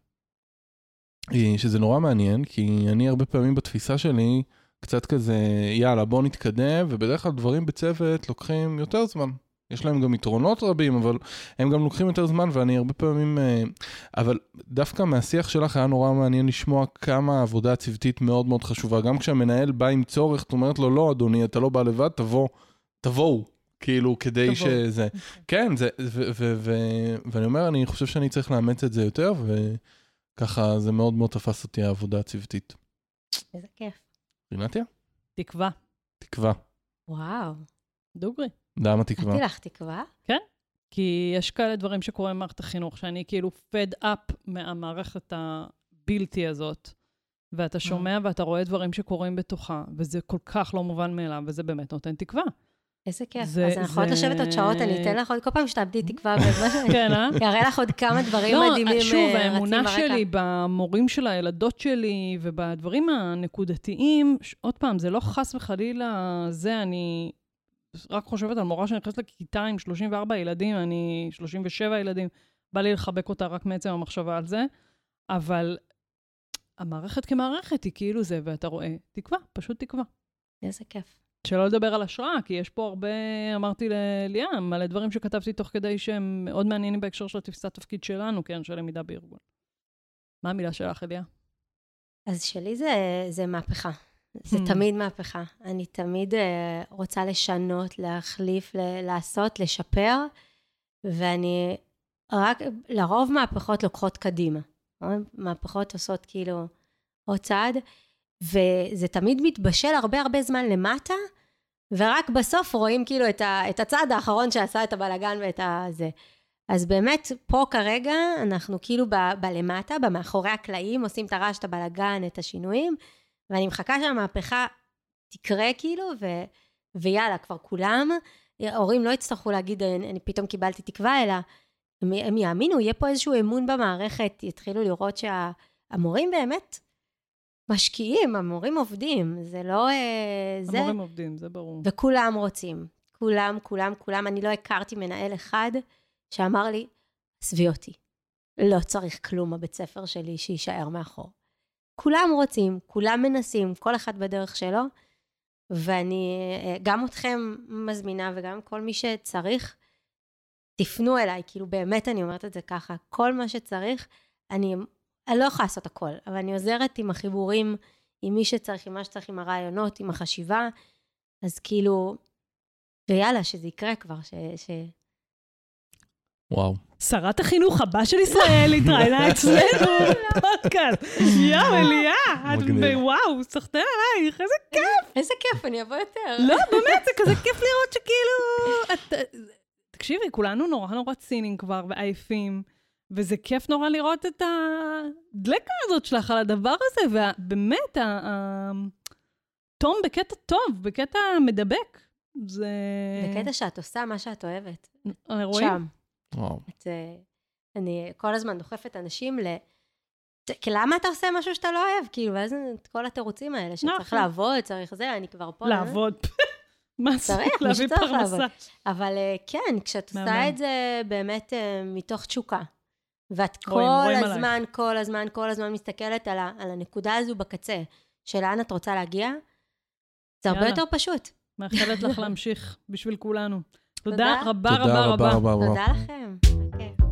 Speaker 1: אה, שזה נורא מעניין, כי אני הרבה פעמים בתפיסה שלי, קצת כזה, יאללה, בוא נתקדם, ובדרך כלל דברים בצוות לוקחים יותר זמן. יש להם גם יתרונות רבים, אבל הם גם לוקחים יותר זמן, ואני הרבה פעמים... אה, אבל דווקא מהשיח שלך היה נורא מעניין לשמוע כמה העבודה הצוותית מאוד מאוד חשובה. גם כשהמנהל בא עם צורך, את אומרת לו, לא, אדוני, אתה לא בא לבד, תבוא, תבואו. כאילו, כדי
Speaker 3: תבואו.
Speaker 1: שזה... כן, זה, ו, ו, ו, ואני אומר, אני חושב שאני צריך לאמץ את זה יותר, וככה זה מאוד מאוד תפס אותי העבודה הצוותית.
Speaker 2: איזה כיף.
Speaker 1: רינתיה?
Speaker 3: תקווה.
Speaker 1: תקווה.
Speaker 2: וואו.
Speaker 3: דוגרי.
Speaker 1: למה תקווה?
Speaker 2: נתתי לך תקווה?
Speaker 3: כי יש כאלה דברים שקורים במערכת החינוך, שאני כאילו fed up מהמערכת הבלתי הזאת, ואתה שומע ואתה רואה דברים שקורים בתוכה, וזה כל כך לא מובן מאליו, וזה באמת נותן תקווה.
Speaker 2: איזה כיף.
Speaker 3: זה-
Speaker 2: אז אנחנו יכולות
Speaker 3: זה-
Speaker 2: לשבת עוד שעות, אני אתן לך עוד כל פעם שתאבדי תקווה, ומה-
Speaker 3: כן, אה?
Speaker 2: אראה לך עוד כמה דברים
Speaker 3: לא,
Speaker 2: מדהימים
Speaker 3: שוב,
Speaker 2: אה, רצים
Speaker 3: האמונה
Speaker 2: ברקע.
Speaker 3: שלי במורים של הילדות שלי ובדברים הנקודתיים, ש- עוד פעם, זה לא חס וחלילה זה, אני רק חושבת על מורה שנכנסת לכיתה עם 34 ילדים, אני 37 ילדים, בא לי לחבק אותה רק מעצם המחשבה על זה, אבל המערכת כמערכת היא כאילו זה, ואתה רואה, תקווה, פשוט תקווה.
Speaker 2: איזה כיף.
Speaker 3: שלא לדבר על השראה, כי יש פה הרבה, אמרתי לליאם, מלא דברים שכתבתי תוך כדי שהם מאוד מעניינים בהקשר של תפיסת תפקיד שלנו, כאנשי למידה בארגון. מה המילה שלך, אליה?
Speaker 2: אז שלי זה, זה מהפכה. זה
Speaker 3: Hmm.
Speaker 2: תמיד מהפכה. אני תמיד uh, רוצה לשנות, להחליף, לעשות, לשפר, ואני רק, לרוב מהפכות לוקחות קדימה. מהפכות עושות כאילו עוד צעד, וזה תמיד מתבשל הרבה הרבה זמן למטה, ורק בסוף רואים כאילו את, ה, את הצעד האחרון שעשה את הבלגן ואת הזה. אז באמת, פה כרגע אנחנו כאילו ב, בלמטה, במאחורי הקלעים, עושים את הרעש, את הבלגן, את השינויים, ואני מחכה שהמהפכה תקרה כאילו, ו, ויאללה, כבר כולם, ההורים לא יצטרכו להגיד, אני, אני פתאום קיבלתי תקווה, אלא הם, הם יאמינו, יהיה פה איזשהו אמון במערכת, יתחילו לראות שהמורים באמת משקיעים, המורים עובדים, זה לא... אה, זה...
Speaker 3: המורים עובדים, זה ברור.
Speaker 2: וכולם רוצים. כולם, כולם, כולם. אני לא הכרתי מנהל אחד שאמר לי, עזבי אותי. לא צריך כלום בבית ספר שלי שיישאר מאחור. כולם רוצים, כולם מנסים, כל אחד בדרך שלו, ואני אה, גם אתכם מזמינה וגם כל מי שצריך, תפנו אליי, כאילו באמת אני אומרת את זה ככה, כל מה שצריך, אני, אני לא יכולה לעשות הכל, אבל אני עוזרת עם החיבורים, עם מי שצריך, עם מה שצריך, עם הרעיונות, עם החשיבה, אז כאילו, ויאללה, שזה יקרה כבר, ש... ש...
Speaker 1: וואו.
Speaker 3: שרת החינוך הבא של ישראל התראיינה אצלנו בפודקאסט. יואו, אליה, את
Speaker 1: מגניב.
Speaker 3: ב- וואו, סחטיין עלייך, איזה כיף.
Speaker 2: איזה כיף, אני אבוא יותר.
Speaker 3: לא, באמת, זה כזה כיף לראות שכאילו... תקשיבי, כולנו נורא נורא ציניים כבר ועייפים, וזה כיף נורא לראות את הדלקה הזאת שלך על הדבר הזה, ובאמת, תום בקטע טוב, בקטע מדבק. זה...
Speaker 2: בקטע שאת עושה מה שאת אוהבת.
Speaker 3: רואים?
Speaker 2: שם.
Speaker 1: וואו.
Speaker 2: את, אה, אני כל הזמן דוחפת אנשים ל... כי למה אתה עושה משהו שאתה לא אוהב? כאילו, ואז את כל התירוצים האלה, שצריך
Speaker 3: נכון.
Speaker 2: לעבוד, צריך זה, אני כבר פה.
Speaker 3: לעבוד. מה זה?
Speaker 2: צריך,
Speaker 3: להביא
Speaker 2: מישהו צריך
Speaker 3: פרנסה.
Speaker 2: לעבוד. אבל אה, כן, כשאת. עושה את זה באמת אה, מתוך תשוקה, ואת
Speaker 3: רואים,
Speaker 2: כל
Speaker 3: רואים
Speaker 2: הזמן, כל הזמן, כל הזמן מסתכלת על, הנקודה הזו בקצה, של לאן את רוצה להגיע, זה הרבה. יותר פשוט.
Speaker 3: מאחלת לך להמשיך בשביל כולנו. תודה רבה רבה
Speaker 1: רבה.
Speaker 3: תודה
Speaker 1: רבה
Speaker 2: לכם.